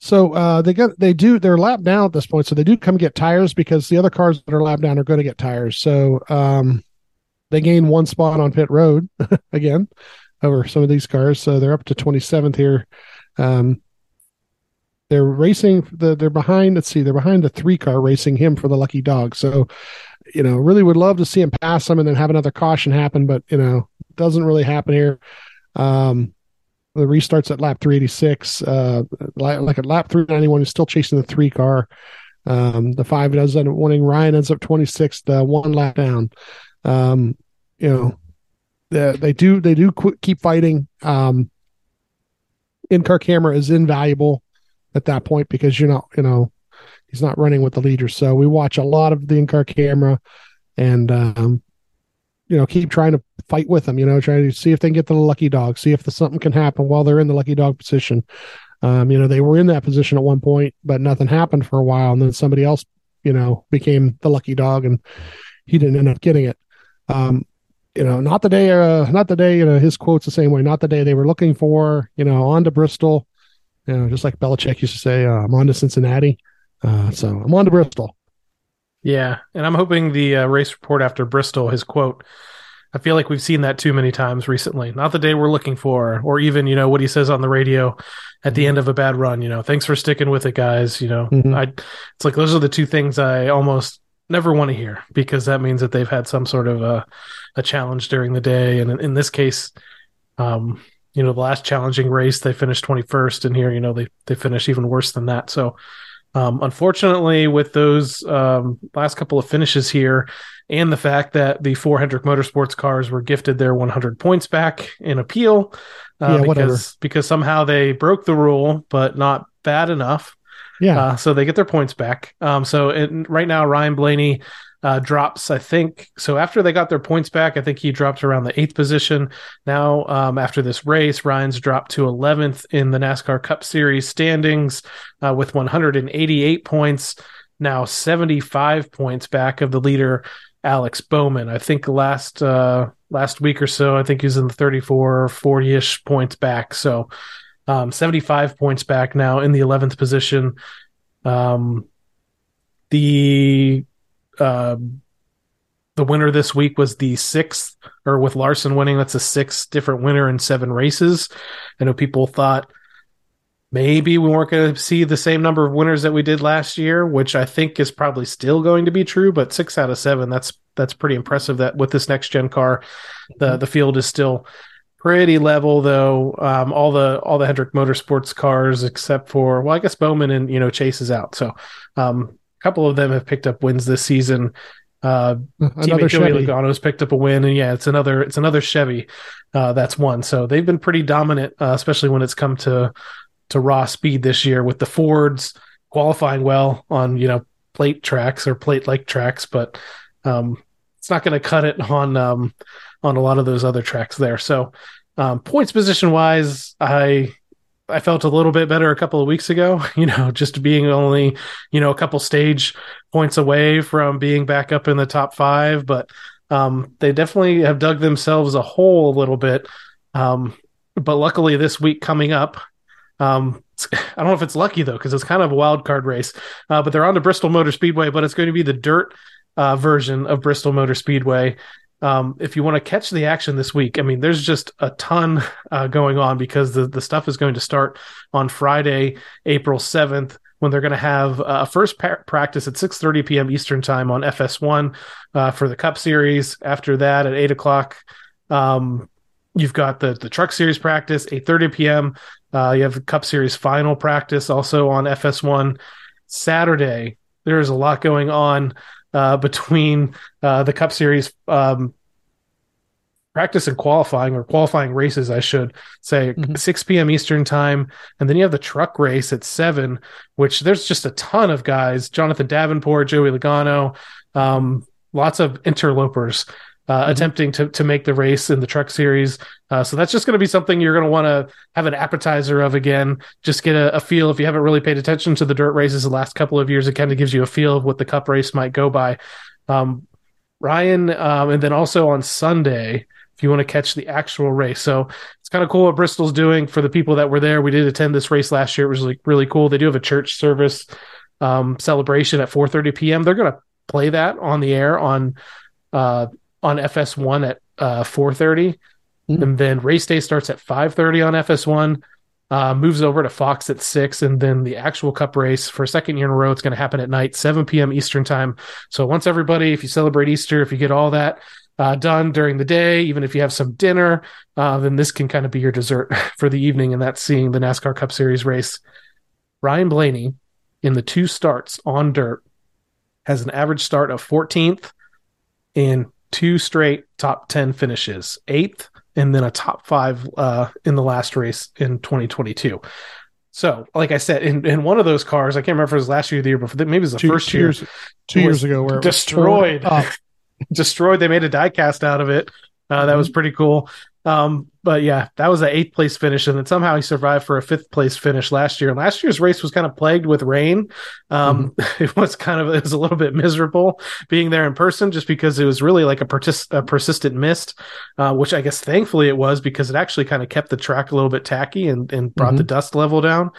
so uh, they got they do they're lap down at this point, so they do come get tires because the other cars that are lap down are going to get tires. So um, they gain one spot on pit road again over some of these cars, so they're up to twenty seventh here. Um, they're racing the they're behind. Let's see, they're behind the three car racing him for the lucky dog. So you know, really would love to see him pass them and then have another caution happen, but you know, doesn't really happen here. Um, the restarts at lap 386. Uh, like, at lap 391, he's still chasing the three car. Um, the five does end up winning. Ryan ends up 26th, uh, one lap down. Um, you know, they, they do they do qu- keep fighting. Um, in car camera is invaluable at that point because you're not, you know, he's not running with the leader. So we watch a lot of the in car camera, and um, you know, keep trying to fight with them. You know, trying to see if they can get the lucky dog, see if the, something can happen while they're in the lucky dog position. Um, you know, they were in that position at one point, but nothing happened for a while, and then somebody else, you know, became the lucky dog, and he didn't end up getting it. Um, you know, not the day, uh, not the day. You know, his quotes the same way. Not the day they were looking for. You know, on to Bristol. You know, just like Belichick used to say, uh, "I'm on to Cincinnati." Uh, so I'm on to Bristol. Yeah, and I'm hoping the uh, race report after Bristol, his quote. I feel like we've seen that too many times recently. Not the day we're looking for, or even you know what he says on the radio at the end of a bad run. You know, thanks for sticking with it, guys. You know, Mhm. I. It's like those are the two things I almost never want to hear because that means that they've had some sort of a a challenge during the day, and in, in this case, um, you know, the last challenging race they finished 21st, and here you know they they finished even worse than that. So. Um, unfortunately, with those um, last couple of finishes here, and the fact that the 400 Motorsports cars were gifted their 100 points back in appeal, uh, Yeah, whatever. because because somehow they broke the rule, but not bad enough. Yeah, Uh, so they get their points back. Um, so it, right now, Ryan Blaney uh, drops, I think. So after they got their points back, I think he dropped around the eighth position. Now, um, after this race, Ryan's dropped to 11th in the NASCAR Cup Series standings uh, with 188 points. Now 75 points back of the leader, Alex Bowman. I think last uh, last week or so, I think he was in the 34 or 40 ish points back. So um, 75 points back now in the 11th position. Um, the uh, the winner this week was the sixth, or with Larson winning, that's a sixth different winner in seven races. I know people thought maybe we weren't going to see the same number of winners that we did last year, which I think is probably still going to be true. But six out of seven, that's that's pretty impressive. That with this next gen car, the the field is still pretty level though. Um, all the all the Hendrick Motorsports cars except for well, I guess Bowman and you know Chase is out. So um, couple of them have picked up wins this season. Uh, Another teammate Joey Chevy. Logano's picked up a win, and yeah, it's another it's another Chevy uh, that's won. So they've been pretty dominant, uh, especially when it's come to to raw speed this year with the Fords qualifying well on you know plate tracks or plate like tracks, but um, it's not going to cut it on um, on a lot of those other tracks there. So um, points position wise, I I felt a little bit better a couple of weeks ago. You know, just being only you know a couple stage points away from being back up in the top five, but um, they definitely have dug themselves a hole a little bit. Um, but luckily, this week coming up, um, I don't know if it's lucky though, because it's kind of a wild card race. Uh, but they're on to Bristol Motor Speedway, but it's going to be the dirt uh, version of Bristol Motor Speedway. Um, if you want to catch the action this week, I mean, there's just a ton uh, going on because the, the stuff is going to start on Friday, April 7th, when they're going to have a first practice at 6.30 p.m. Eastern time on FS1 uh, for the Cup Series. After that, at 8 o'clock, um, you've got the, the Truck Series practice, 8.30 p.m. Uh, you have the Cup Series final practice also on FS1. Saturday, there is a lot going on uh, between uh, the Cup Series um, practice and qualifying, or qualifying races, I should say, Mhm. 6 p.m. Eastern time. And then you have the truck race at 7, which there's just a ton of guys Jonathan Davenport, Joey Logano, um, lots of interlopers. Uh, attempting to to make the race in the truck series, uh, so that's just going to be something you're going to want to have an appetizer of again. Just get a, a feel if you haven't really paid attention to the dirt races the last couple of years. It kind of gives you a feel of what the cup race might go by. Um, Ryan, um, and then also on Sunday, if you want to catch the actual race. So it's kind of cool what Bristol's doing for the people that were there. We did attend this race last year. It was really, really cool. They do have a church service um, celebration at 4:30 p.m. They're going to play that on the air on uh, on FS1 at uh, 4:30, Mhm. and then race day starts at 5:30 on FS1. Uh, moves over to Fox at six, and then the actual Cup race for a second year in a row. It's going to happen at night, 7 p.m. Eastern time. So once everybody, if you celebrate Easter, if you get all that uh, done during the day, even if you have some dinner, uh, then this can kind of be your dessert for the evening, and that's seeing the NASCAR Cup Series race. Ryan Blaney, in the two starts on dirt, has an average start of 14th and two straight top 10 finishes, eighth, and then a top five uh, in the last race in 2022. So, like I said, in, in one of those cars, I can't remember if it was last year or the year before, maybe it was the two, first two year, years, two years ago, where it destroyed. destroyed. They made a die cast out of it. Uh, that was pretty cool. Um, but yeah, that was an eighth place finish, and then somehow he survived for a fifth place finish last year. And last year's race was kind of plagued with rain. Um, It was kind of it was a little bit miserable being there in person, just because it was really like a, a persistent mist, uh, which I guess thankfully it was because it actually kind of kept the track a little bit tacky and and brought the dust level down.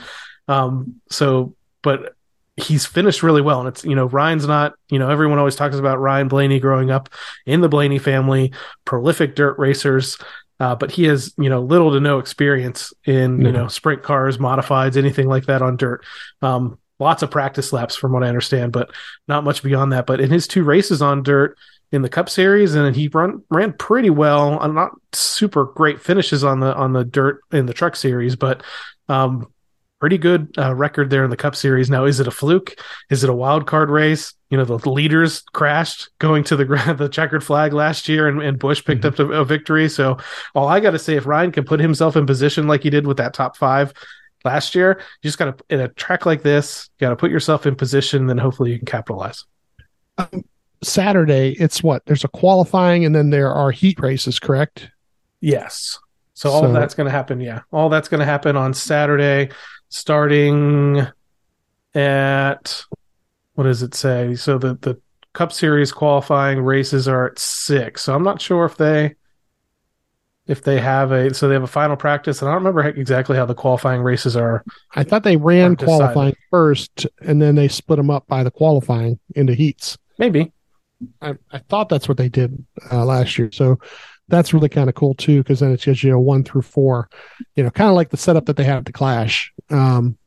Um, so, but he's finished really well. And it's, you know, Ryan's not, you know, everyone always talks about Ryan Blaney growing up in the Blaney family, prolific dirt racers. Uh, but he has, you know, little to no experience in, you know, sprint cars, modifieds, anything like that on dirt. Um, lots of practice laps from what I understand, but not much beyond that. But in his two races on dirt in the Cup Series, and he run ran pretty well. Uh, not super great finishes on the on the dirt in the Truck Series, but um, pretty good uh, record there in the Cup Series. Now, is it a fluke? Is it a wild card race? You know, the leaders crashed going to the the checkered flag last year, and, and Busch picked up a, a victory. So, all I got to say, if Ryan can put himself in position like he did with that top five last year, you just got to in a track like this, you got to put yourself in position, then hopefully you can capitalize. Saturday, it's what? There's a qualifying and then there are heat races, correct? Yes. So all So- that's going to happen. Yeah, all that's going to happen on Saturday, starting at what does it say? So the the Cup Series qualifying races are at six. So I'm not sure if they if they have a so they have a final practice, and I don't remember exactly how the qualifying races are. I thought they ran qualifying first and then they split them up by the qualifying into heats. Maybe I, I thought that's what they did uh, last year. So that's really kind of cool too, because then it gives you a one through four, you know, kind of like the setup that they have at the Clash. Um,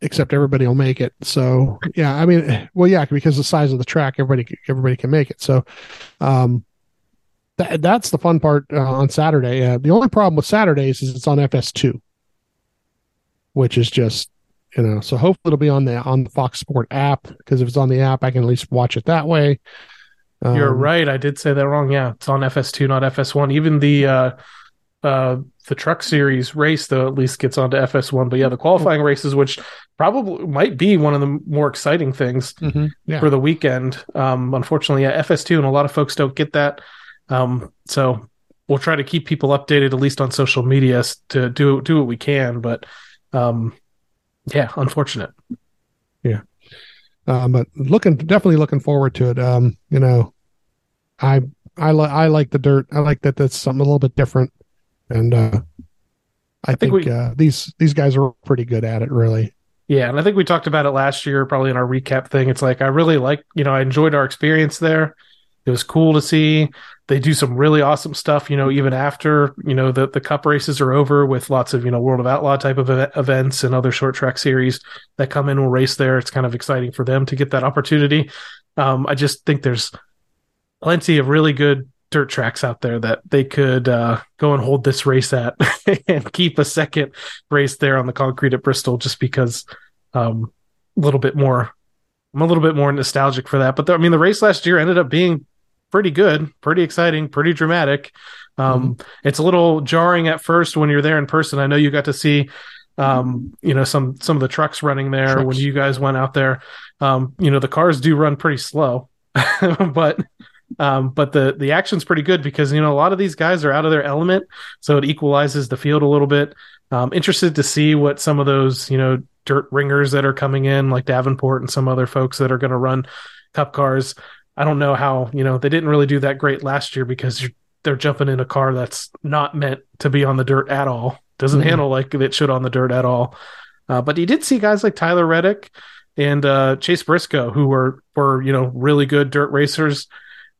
except everybody will make it. So yeah, I mean, well, yeah, because the size of the track, everybody everybody can make it. So, um, That, that's the fun part uh, on Saturday. Uh, the only problem with Saturdays is it's on FS2, which is just you know. So hopefully it'll be on the on the Fox Sport app because if it's on the app, I can at least watch it that way. You're Um, right. I did say that wrong. Yeah, it's on FS2, not FS1. Even the uh, uh, the truck series race, though, at least gets onto FS1. But yeah, the qualifying races, which probably might be one of the more exciting things mhm, yeah. for the weekend. Um, unfortunately, yeah, FS2, and a lot of folks don't get that. Um, so we'll try to keep people updated, at least on social media, to do do what we can. But um, yeah, unfortunate. Yeah. Um, but looking definitely looking forward to it. Um, you know, I I like I like the dirt. I like that that's something a little bit different, and uh, I, think think, we- uh, these these guys are pretty good at it. Really, Yeah, and I think we talked about it last year, probably in our recap thing. It's like I really like, you know, I enjoyed our experience there. It was cool to see. They do some really awesome stuff, you know, even after, you know, the, the cup races are over with lots of, you know, World of Outlaw type of e- events and other short track series that come in will race there. It's kind of exciting for them to get that opportunity. Um, I just think there's plenty of really good dirt tracks out there that they could uh, go and hold this race at and keep a second race there on the concrete at Bristol just because um, a little bit more. I'm a little bit more nostalgic for that. But the, I mean, the race last year ended up being pretty good, pretty exciting, pretty dramatic. Um, It's a little jarring at first when you're there in person. I know you got to see, um, you know, some some of the trucks running there Trucks. when you guys went out there. Um, you know, the cars do run pretty slow, but um, but the the action's pretty good because you know a lot of these guys are out of their element, so it equalizes the field a little bit. Um, interested to see what some of those you know dirt ringers that are coming in, like Davenport and some other folks that are going to run cup cars. I don't know how you know they didn't really do that great last year because you're, they're jumping in a car that's not meant to be on the dirt at all. Doesn't Mhm. handle like it should on the dirt at all. Uh, but you did see guys like Tyler Reddick and uh, Chase Briscoe who were were you know really good dirt racers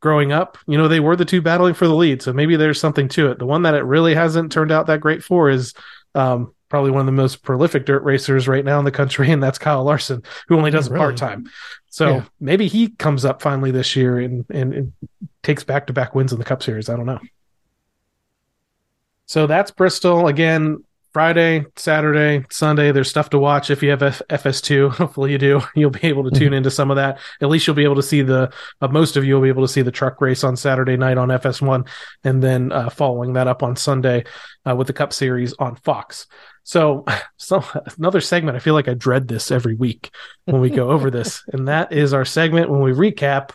growing up. You know they were the two battling for the lead, so maybe there's something to it. The one that it really hasn't turned out that great for is um, probably one of the most prolific dirt racers right now in the country, and that's Kyle Larson, who only does it Really? part time. So Yeah. maybe he comes up finally this year and, and, and takes back to back wins in the Cup Series. I don't know. So that's Bristol again. Friday, Saturday, Sunday. There's stuff to watch if you have F- FS2. Hopefully you do. You'll be able to tune into some of that. At least you'll be able to see the. Uh, most of you will be able to see the truck race on Saturday night on FS1, and then uh, following that up on Sunday uh, with the Cup Series on Fox. So, so another segment. I feel like I dread this every week when we go over this, and that is our segment when we recap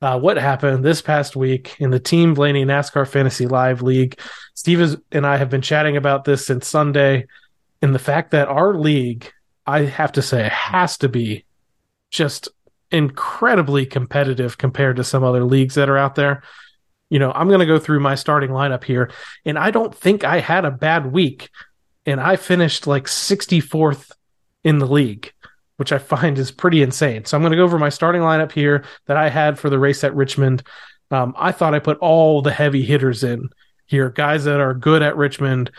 uh, what happened this past week in the Team Blaney NASCAR Fantasy Live League. Steve is, and I have been chatting about this since Sunday, and the fact that our league, I have to say, has to be just incredibly competitive compared to some other leagues that are out there. You know, I'm going to go through my starting lineup here, and I don't think I had a bad week, and I finished like 64th in the league which I find is pretty insane. So I'm going to go over my starting lineup here that I had for the race at Richmond. Um, I thought I put all the heavy hitters in here, guys that are good at Richmond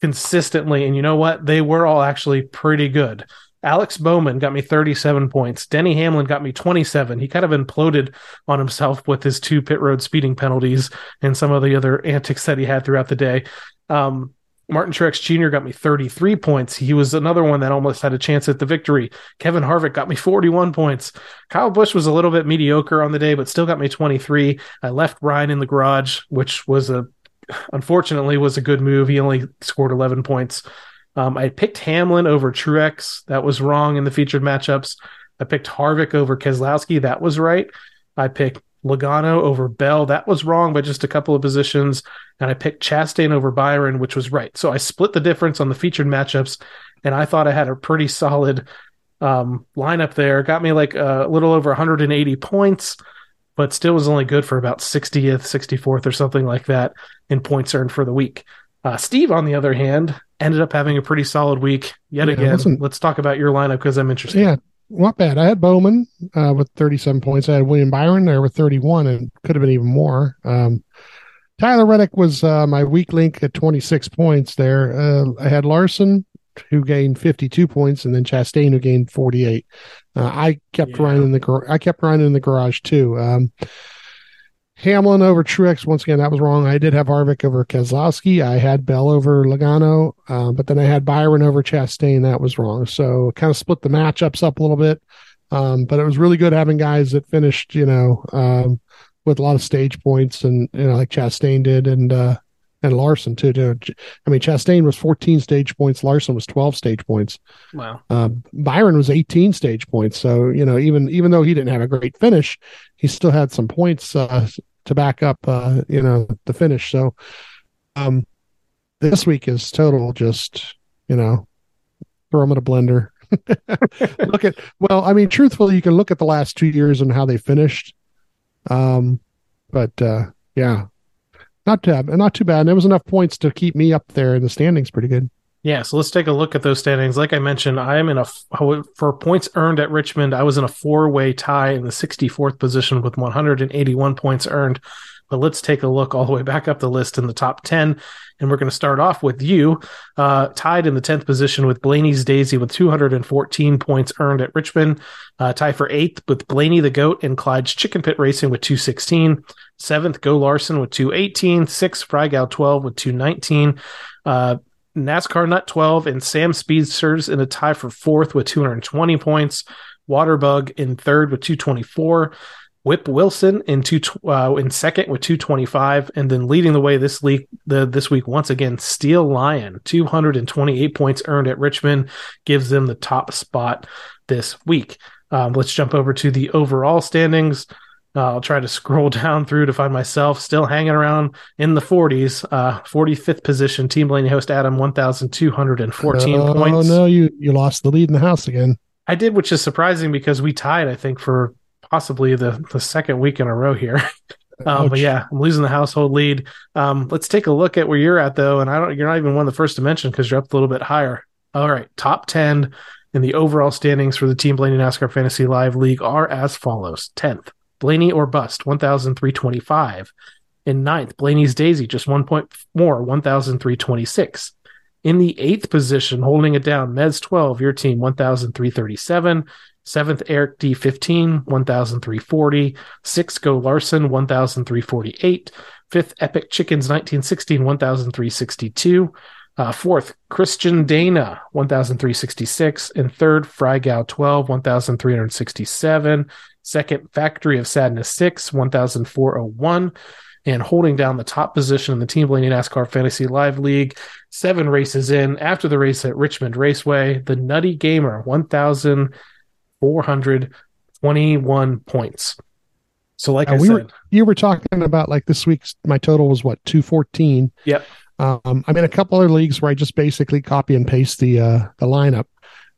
consistently. And you know what? They were all actually pretty good. Alex Bowman got me 37 points. Denny Hamlin got me 27. He kind of imploded on himself with his two pit road speeding penalties and some of the other antics that he had throughout the day. Um, Martin Truex Jr. got me 33 points. He was another one that almost had a chance at the victory. Kevin Harvick got me 41 points. Kyle Busch was a little bit mediocre on the day, but still got me 23. I left Ryan in the garage, which was a, unfortunately, was a good move. He only scored 11 points. Um, I picked Hamlin over Truex. That was wrong in the featured matchups. I picked Harvick over Keselowski. That was right. I picked Logano over Bell. That was wrong by just a couple of positions. And I picked Chastain over Byron, which was right. So I split the difference on the featured matchups, and I thought I had a pretty solid um, lineup there. Got me like a little over 180 points, but still was only good for about 60th, 64th, or something like that in points earned for the week. Uh, Steve, on the other hand, ended up having a pretty solid week yet Yeah, again. Let's talk about your lineup because I'm interested. yeah, not bad. I had Bowman uh, with 37 points. I had William Byron there with 31, and could have been even more. Um, Tyler Reddick was uh, my weak link at 26 points there. Uh, I had Larson, who gained 52 points, and then Chastain, who gained 48. Uh, I kept Yeah. Ryan in the gar- I kept Ryan in the garage too. Um, Hamlin over Truex. Once again, that was wrong. I did have Harvick over Keselowski. I had Bell over Logano, uh, but then I had Byron over Chastain. That was wrong. So kind of split the matchups up a little bit. Um, but it was really good having guys that finished, you know, um, with a lot of stage points and, you know, like Chastain did and, uh, and Larson too. too. I mean, Chastain was 14 stage points. Larson was 12 stage points. Wow. Uh, Byron was 18 stage points. So you know, even even though he didn't have a great finish, he still had some points uh, to back up. Uh, you know, the finish. So, um, this week is total just you know, throw them in a blender. look at well, I mean, truthfully, you can look at the last two years and how they finished. Um, but uh, yeah, not too bad. Not too bad. And there was enough points to keep me up there in the standings. Pretty good. Yeah, so let's take a look at those standings. Like I mentioned, I am in a for points earned at Richmond. I was in a four-way tie in the 64th position with 181 points earned. But let's take a look all the way back up the list in the top 10. And we're going to start off with you, uh, tied in the 10th position with Blaney's Daisy with 214 points earned at Richmond. Uh, tie for eighth with Blaney the Goat and Clyde's Chicken Pit Racing with 216. Seventh, Go Larson with 218. Sixth, Frygal 12 with 219. Uh, NASCAR Nut 12 and Sam Speedsters in a tie for fourth with 220 points. Waterbug in third with 224. Whip Wilson in two uh, in second with 225, and then leading the way this week this week once again Steel Lion 228 points earned at Richmond gives them the top spot this week. Um, let's jump over to the overall standings. Uh, I'll try to scroll down through to find myself still hanging around in the 40s. Uh, 45th position, Team Blaney host Adam, 1,214 oh, points. Oh no, you you lost the lead in the house again. I did, which is surprising because we tied. I think for possibly the the second week in a row here. um, but yeah, I'm losing the household lead. Um, let's take a look at where you're at though, and I don't. You're not even one of the first to mention because you're up a little bit higher. All right, top ten in the overall standings for the Team Blaney NASCAR Fantasy Live League are as follows: tenth, Blaney or bust, one thousand three twenty five. In ninth, Blaney's Daisy, just one point more, one thousand three twenty six. In the eighth position, holding it down, Mez 12, your team, 1,337. Seventh, Eric D. 15, 1,340. Sixth, Go Larson, 1,348. Fifth, Epic Chickens 1916, 1,362. Uh, fourth, Christian Dana, 1,366. And third, Frygal 12, 1,367. Second, Factory of Sadness 6, 1,401. And holding down the top position in the Team Blaney NASCAR Fantasy Live League, seven races in after the race at Richmond Raceway, the Nutty Gamer, 1,421 points. So, like Uh, I we said, were you were talking about like this week's my total was what 214. yep. Um, I'm in a couple other leagues where I just basically copy and paste the uh, the lineup,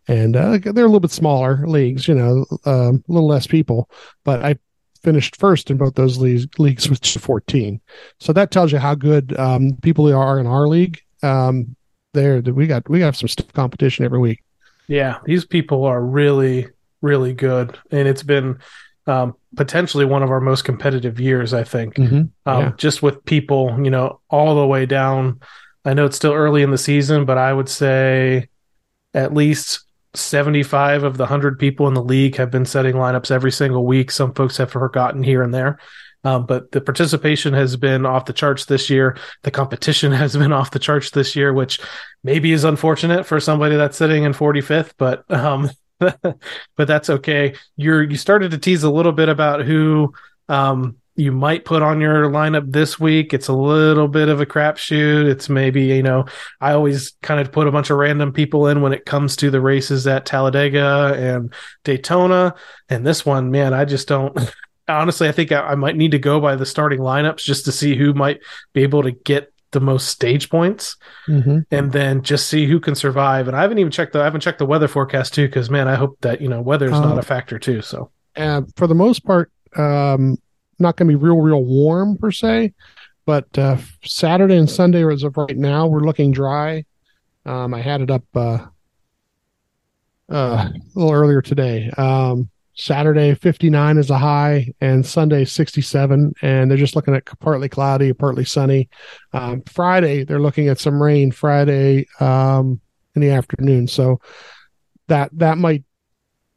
and uh, they're a little bit smaller leagues, you know, um, a little less people. But I finished first in both those leagues, leagues with 14. So that tells you how good um, people are in our league. Um, there, we got we got some stiff competition every week. Yeah, these people are really, really good, and it's been um, potentially one of our most competitive years. I think, Mm-hmm. um, Yeah. just with people, you know, all the way down. I know it's still early in the season, but I would say at least 75 of the 100 people in the league have been setting lineups every single week. Some folks have forgotten here and there. Um, but the participation has been off the charts this year. The competition has been off the charts this year, which maybe is unfortunate for somebody that's sitting in 45th, but um, but that's okay. You're you started to tease a little bit about who um, you might put on your lineup this week. It's a little bit of a crapshoot. It's maybe you know I always kind of put a bunch of random people in when it comes to the races at Talladega and Daytona, and this one, man, I just don't. Honestly, I think I, I might need to go by the starting lineups just to see who might be able to get the most stage points Mm-hmm. and then just see who can survive. And I haven't even checked the I haven't checked the weather forecast too because man, I hope that you know weather is Um, not a factor too. So uh, for the most part, um, not going to be real, real warm per se. But uh, Saturday and Sunday, as of right now, we're looking dry. Um, I had it up uh, uh, a little earlier today. Um, Saturday, 59 is a high, and Sunday, 67. And they're just looking at partly cloudy, partly sunny. Um, Friday, they're looking at some rain Friday um, in the afternoon. So that that might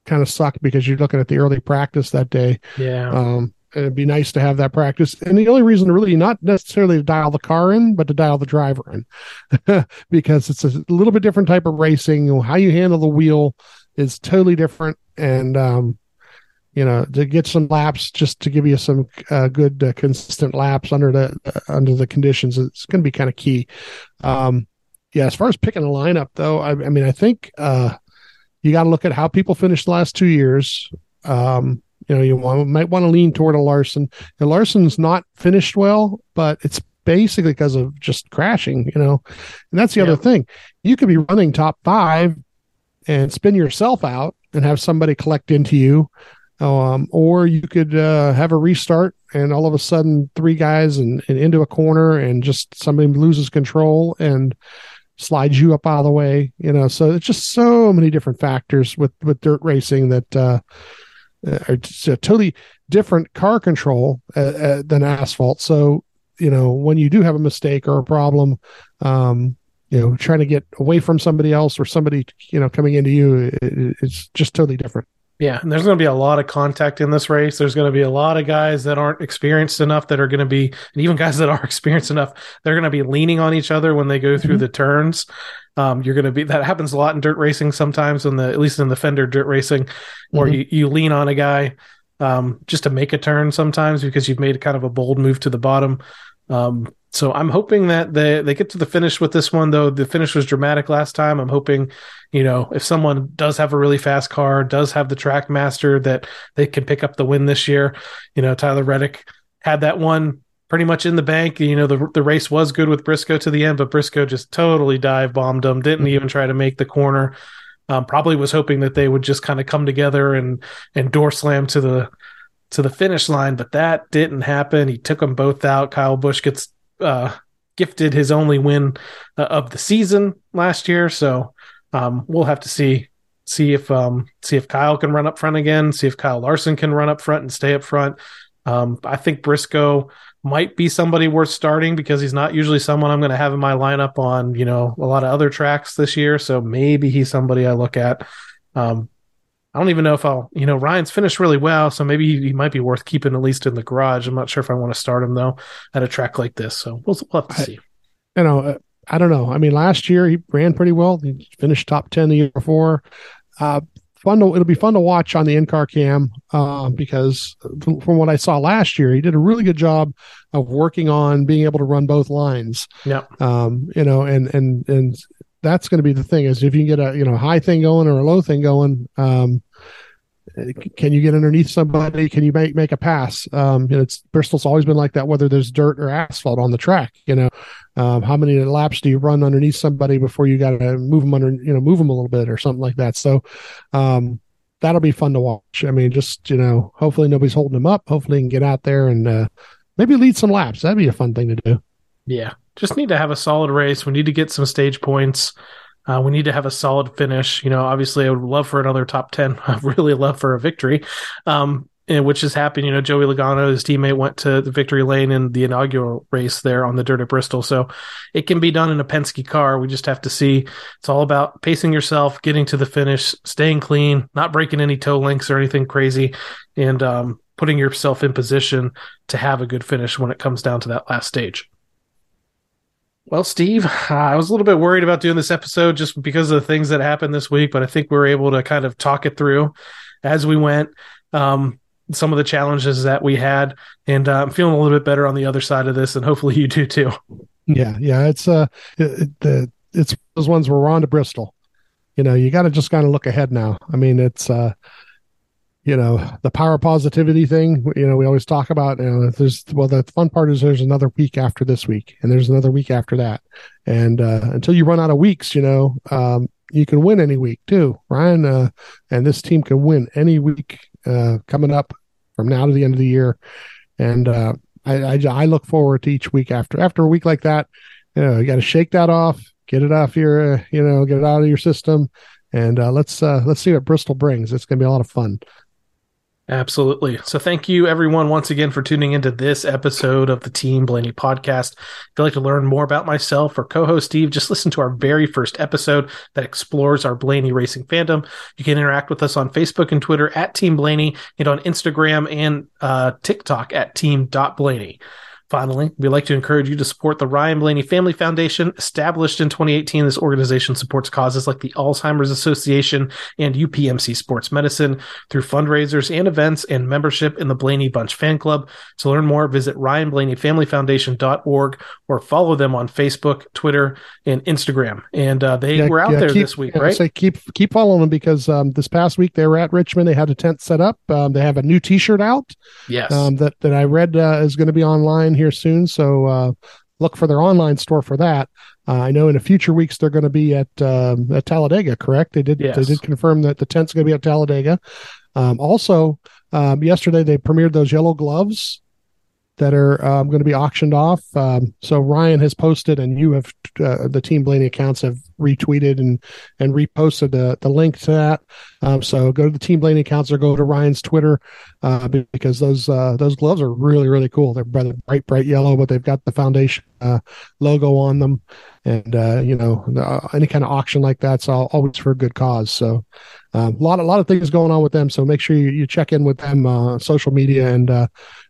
kind of suck because you're looking at the early practice that day. yeah, Um, It'd be nice to have that practice. And the only reason really not necessarily to dial the car in, but to dial the driver in because it's a little bit different type of racing. How you handle the wheel is totally different. And, um, you know, to get some laps, just to give you some uh, good uh, consistent laps under the uh, under the conditions, it's going to be kind of key. Um, yeah, as far as picking a lineup, though, I, I mean, I think uh, you got to look at how people finished the last two years. Um, you know, you want, might want to lean toward a Larson. And Larson's not finished well, but it's basically because of just crashing, you know. And that's the yeah. other thing. You could be running top five and spin yourself out and have somebody collect into you. Um, or you could uh, have a restart and all of a sudden three guys and, and into a corner and just somebody loses control and slides you up out of the way, you know. So it's just so many different factors with with dirt racing that uh, are just a totally different car control uh, uh, than asphalt. So you know when you do have a mistake or a problem, um, you know, trying to get away from somebody else or somebody you know coming into you, it, it's just totally different. Yeah, and there's going to be a lot of contact in this race. There's going to be a lot of guys that aren't experienced enough that are going to be, and even guys that are experienced enough, they're going to be leaning on each other when they go through mm-hmm. the turns. Um, you're going to be that happens a lot in dirt racing sometimes, in the at least in the fender dirt racing, where mm-hmm. you, you lean on a guy um, just to make a turn sometimes because you've made kind of a bold move to the bottom. Um, so I'm hoping that they they get to the finish with this one. Though the finish was dramatic last time, I'm hoping, you know, if someone does have a really fast car, does have the track master, that they can pick up the win this year. You know, Tyler Reddick had that one pretty much in the bank. You know, the the race was good with Briscoe to the end, but Briscoe just totally dive bombed him. Didn't mm-hmm. even try to make the corner. Um, probably was hoping that they would just kind of come together and and door slam to the to the finish line, but that didn't happen. He took them both out. Kyle Busch gets uh, gifted his only win uh, of the season last year. So um, we'll have to see see if um, see if Kyle can run up front again. See if Kyle Larson can run up front and stay up front. Um, I think Briscoe might be somebody worth starting because he's not usually someone I'm going to have in my lineup on you know a lot of other tracks this year. So maybe he's somebody I look at. Um, I don't even know if I'll, you know, Ryan's finished really well, so maybe he, he, might be worth keeping at least in the garage. I'm not sure if I want to start him though at a track like this. So we'll, we'll have to I, see. You know, uh, I don't know. I mean, last year he ran pretty well. He finished top ten the year before. Uh, fun to it'll be fun to watch on the in car cam uh, because from, from, what I saw last year, he did a really good job of working on being able to run both lines. Yeah. Um, you know, and and and that's going to be the thing is if you can get a you know high thing going or a low thing going um, can you get underneath somebody? Can you make make a pass? Um, you know it's bristol's always been like that whether there's dirt or asphalt on the track you know? Um, how many laps do you run underneath somebody before you got to move them under you know move them a little bit or something like that? So um, that'll be fun to watch. I mean just you know hopefully nobody's holding them up. Hopefully you can get out there and uh, maybe lead some laps. That'd be a fun thing to do. Yeah. Just need to have a solid race. We need to get some stage points. Uh, we need to have a solid finish. You know, obviously, I would love for another top 10. I really love for a victory, um, which has happened. You know, Joey Logano, his teammate, went to the victory lane in the inaugural race there on the dirt at Bristol. So it can be done in a Penske car. We just have to see. It's all about pacing yourself, getting to the finish, staying clean, not breaking any toe links or anything crazy, and um, putting yourself in position to have a good finish when it comes down to that last stage. Well, Steve, uh, I was a little bit worried about doing this episode just because of the things that happened this week, but I think we were able to kind of talk it through as we went. Um, some of the challenges that we had, and uh, I'm feeling a little bit better on the other side of this, and hopefully you do too. Yeah, yeah, it's uh, it, it, it's those ones we're on to Bristol. You know, you got to just kind of look ahead now. I mean, it's uh, you know the power positivity thing you know we always talk about you know there's well the fun part is there's another week after this week and there's another week after that. And uh, until you run out of weeks you know um, you can win any week too ryan uh, and this team can win any week uh, coming up from now to the end of the year. And uh, I, I, I look forward to each week after after a week like that. You know you got to shake that off get it off your uh, you know get it out of your system. And uh, let's let's see what bristol brings. It's going to be a lot of fun Absolutely. So thank you everyone once again for tuning into this episode of the Team Blaney podcast. If you'd like to learn more about myself or co-host Steve, just listen to our very first episode that explores our Blaney racing fandom. You can interact with us on Facebook and Twitter at Team Blaney and on Instagram and uh, TikTok at team.blaney. Finally, we'd like to encourage you to support the Ryan Blaney Family Foundation. Established in 2018, this organization supports causes like the Alzheimer's Association and UPMC Sports Medicine through fundraisers and events and membership in the Blaney Bunch Fan Club. To learn more, visit ryanblaneyfamilyfoundation.org or follow them on Facebook, Twitter, and Instagram. And uh, they Yeah, were out yeah, there keep- this week, yeah, right? Say keep keep following them because um, this past week they were at Richmond. They had a tent set up. Um, they have a new T-shirt out yes. um, that that I read uh, is going to be online here soon. So uh, look for their online store for that. Uh, I know in the future weeks they're going to be at um, at Talladega. Correct? They did Yes. they did confirm that the tent's going to be at Talladega. Um, also, um, yesterday they premiered those yellow gloves that are um, going to be auctioned off. Um, so Ryan has posted, and you have uh, the Team Blaney accounts have retweeted and and reposted the the link to that. Um, so go to the Team Blaney accounts or go to Ryan's Twitter uh, because those uh, those gloves are really really cool. They're bright bright, yellow, but they've got the foundation uh, logo on them, and uh, you know uh, any kind of auction like that's all, always for a good cause. So um, a lot a lot of things going on with them. So make sure you, you check in with them social media and.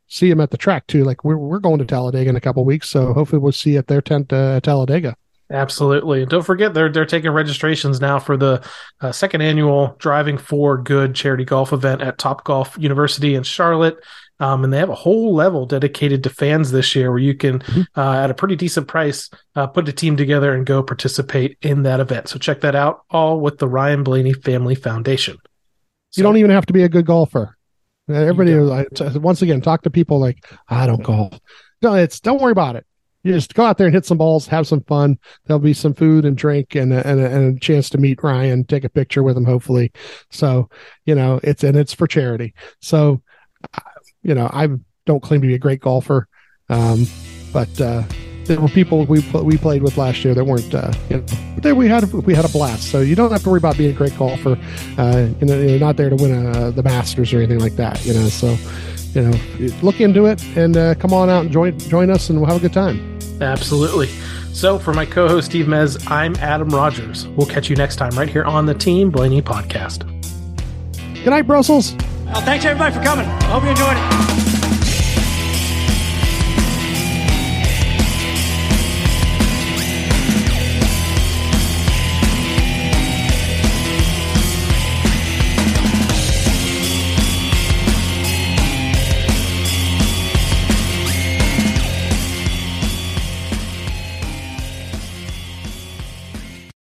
See him at the track too. Like we're we're going to Talladega in a couple weeks, so hopefully we'll see you at their tent uh, at Talladega. Absolutely. And don't forget they're they're taking registrations now for the uh, second annual Driving for Good charity golf event at Topgolf University in Charlotte. Um, and they have a whole level dedicated to fans this year where you can, uh, at a pretty decent price, uh, put a team together and go participate in that event. So check that out, all with the Ryan Blaney Family Foundation. You don't even have to be a good golfer. Everybody. I- t- once again, talk to people like I don't golf. No, it's don't worry about it. You just go out there and hit some balls, have some fun. There'll be some food and drink, and a, and a, and a chance to meet Ryan, take a picture with him, hopefully. So you know, it's and it's for charity. So you know, I don't claim to be a great golfer, um, but uh, there were people we we played with last year that weren't. Uh, you know, but there we had a, we had a blast. So you don't have to worry about being a great golfer. Uh, you know, you're not there to win uh the Masters or anything like that. You know, so you know, look into it and uh, come on out and join join us, and we'll have a good time. Absolutely. So for my co-host Steve Mez, I'm Adam Rogers. We'll catch you next time right here on the Team Blaney podcast. Good night, Brussels. Well, thanks everybody for coming. I hope you enjoyed it.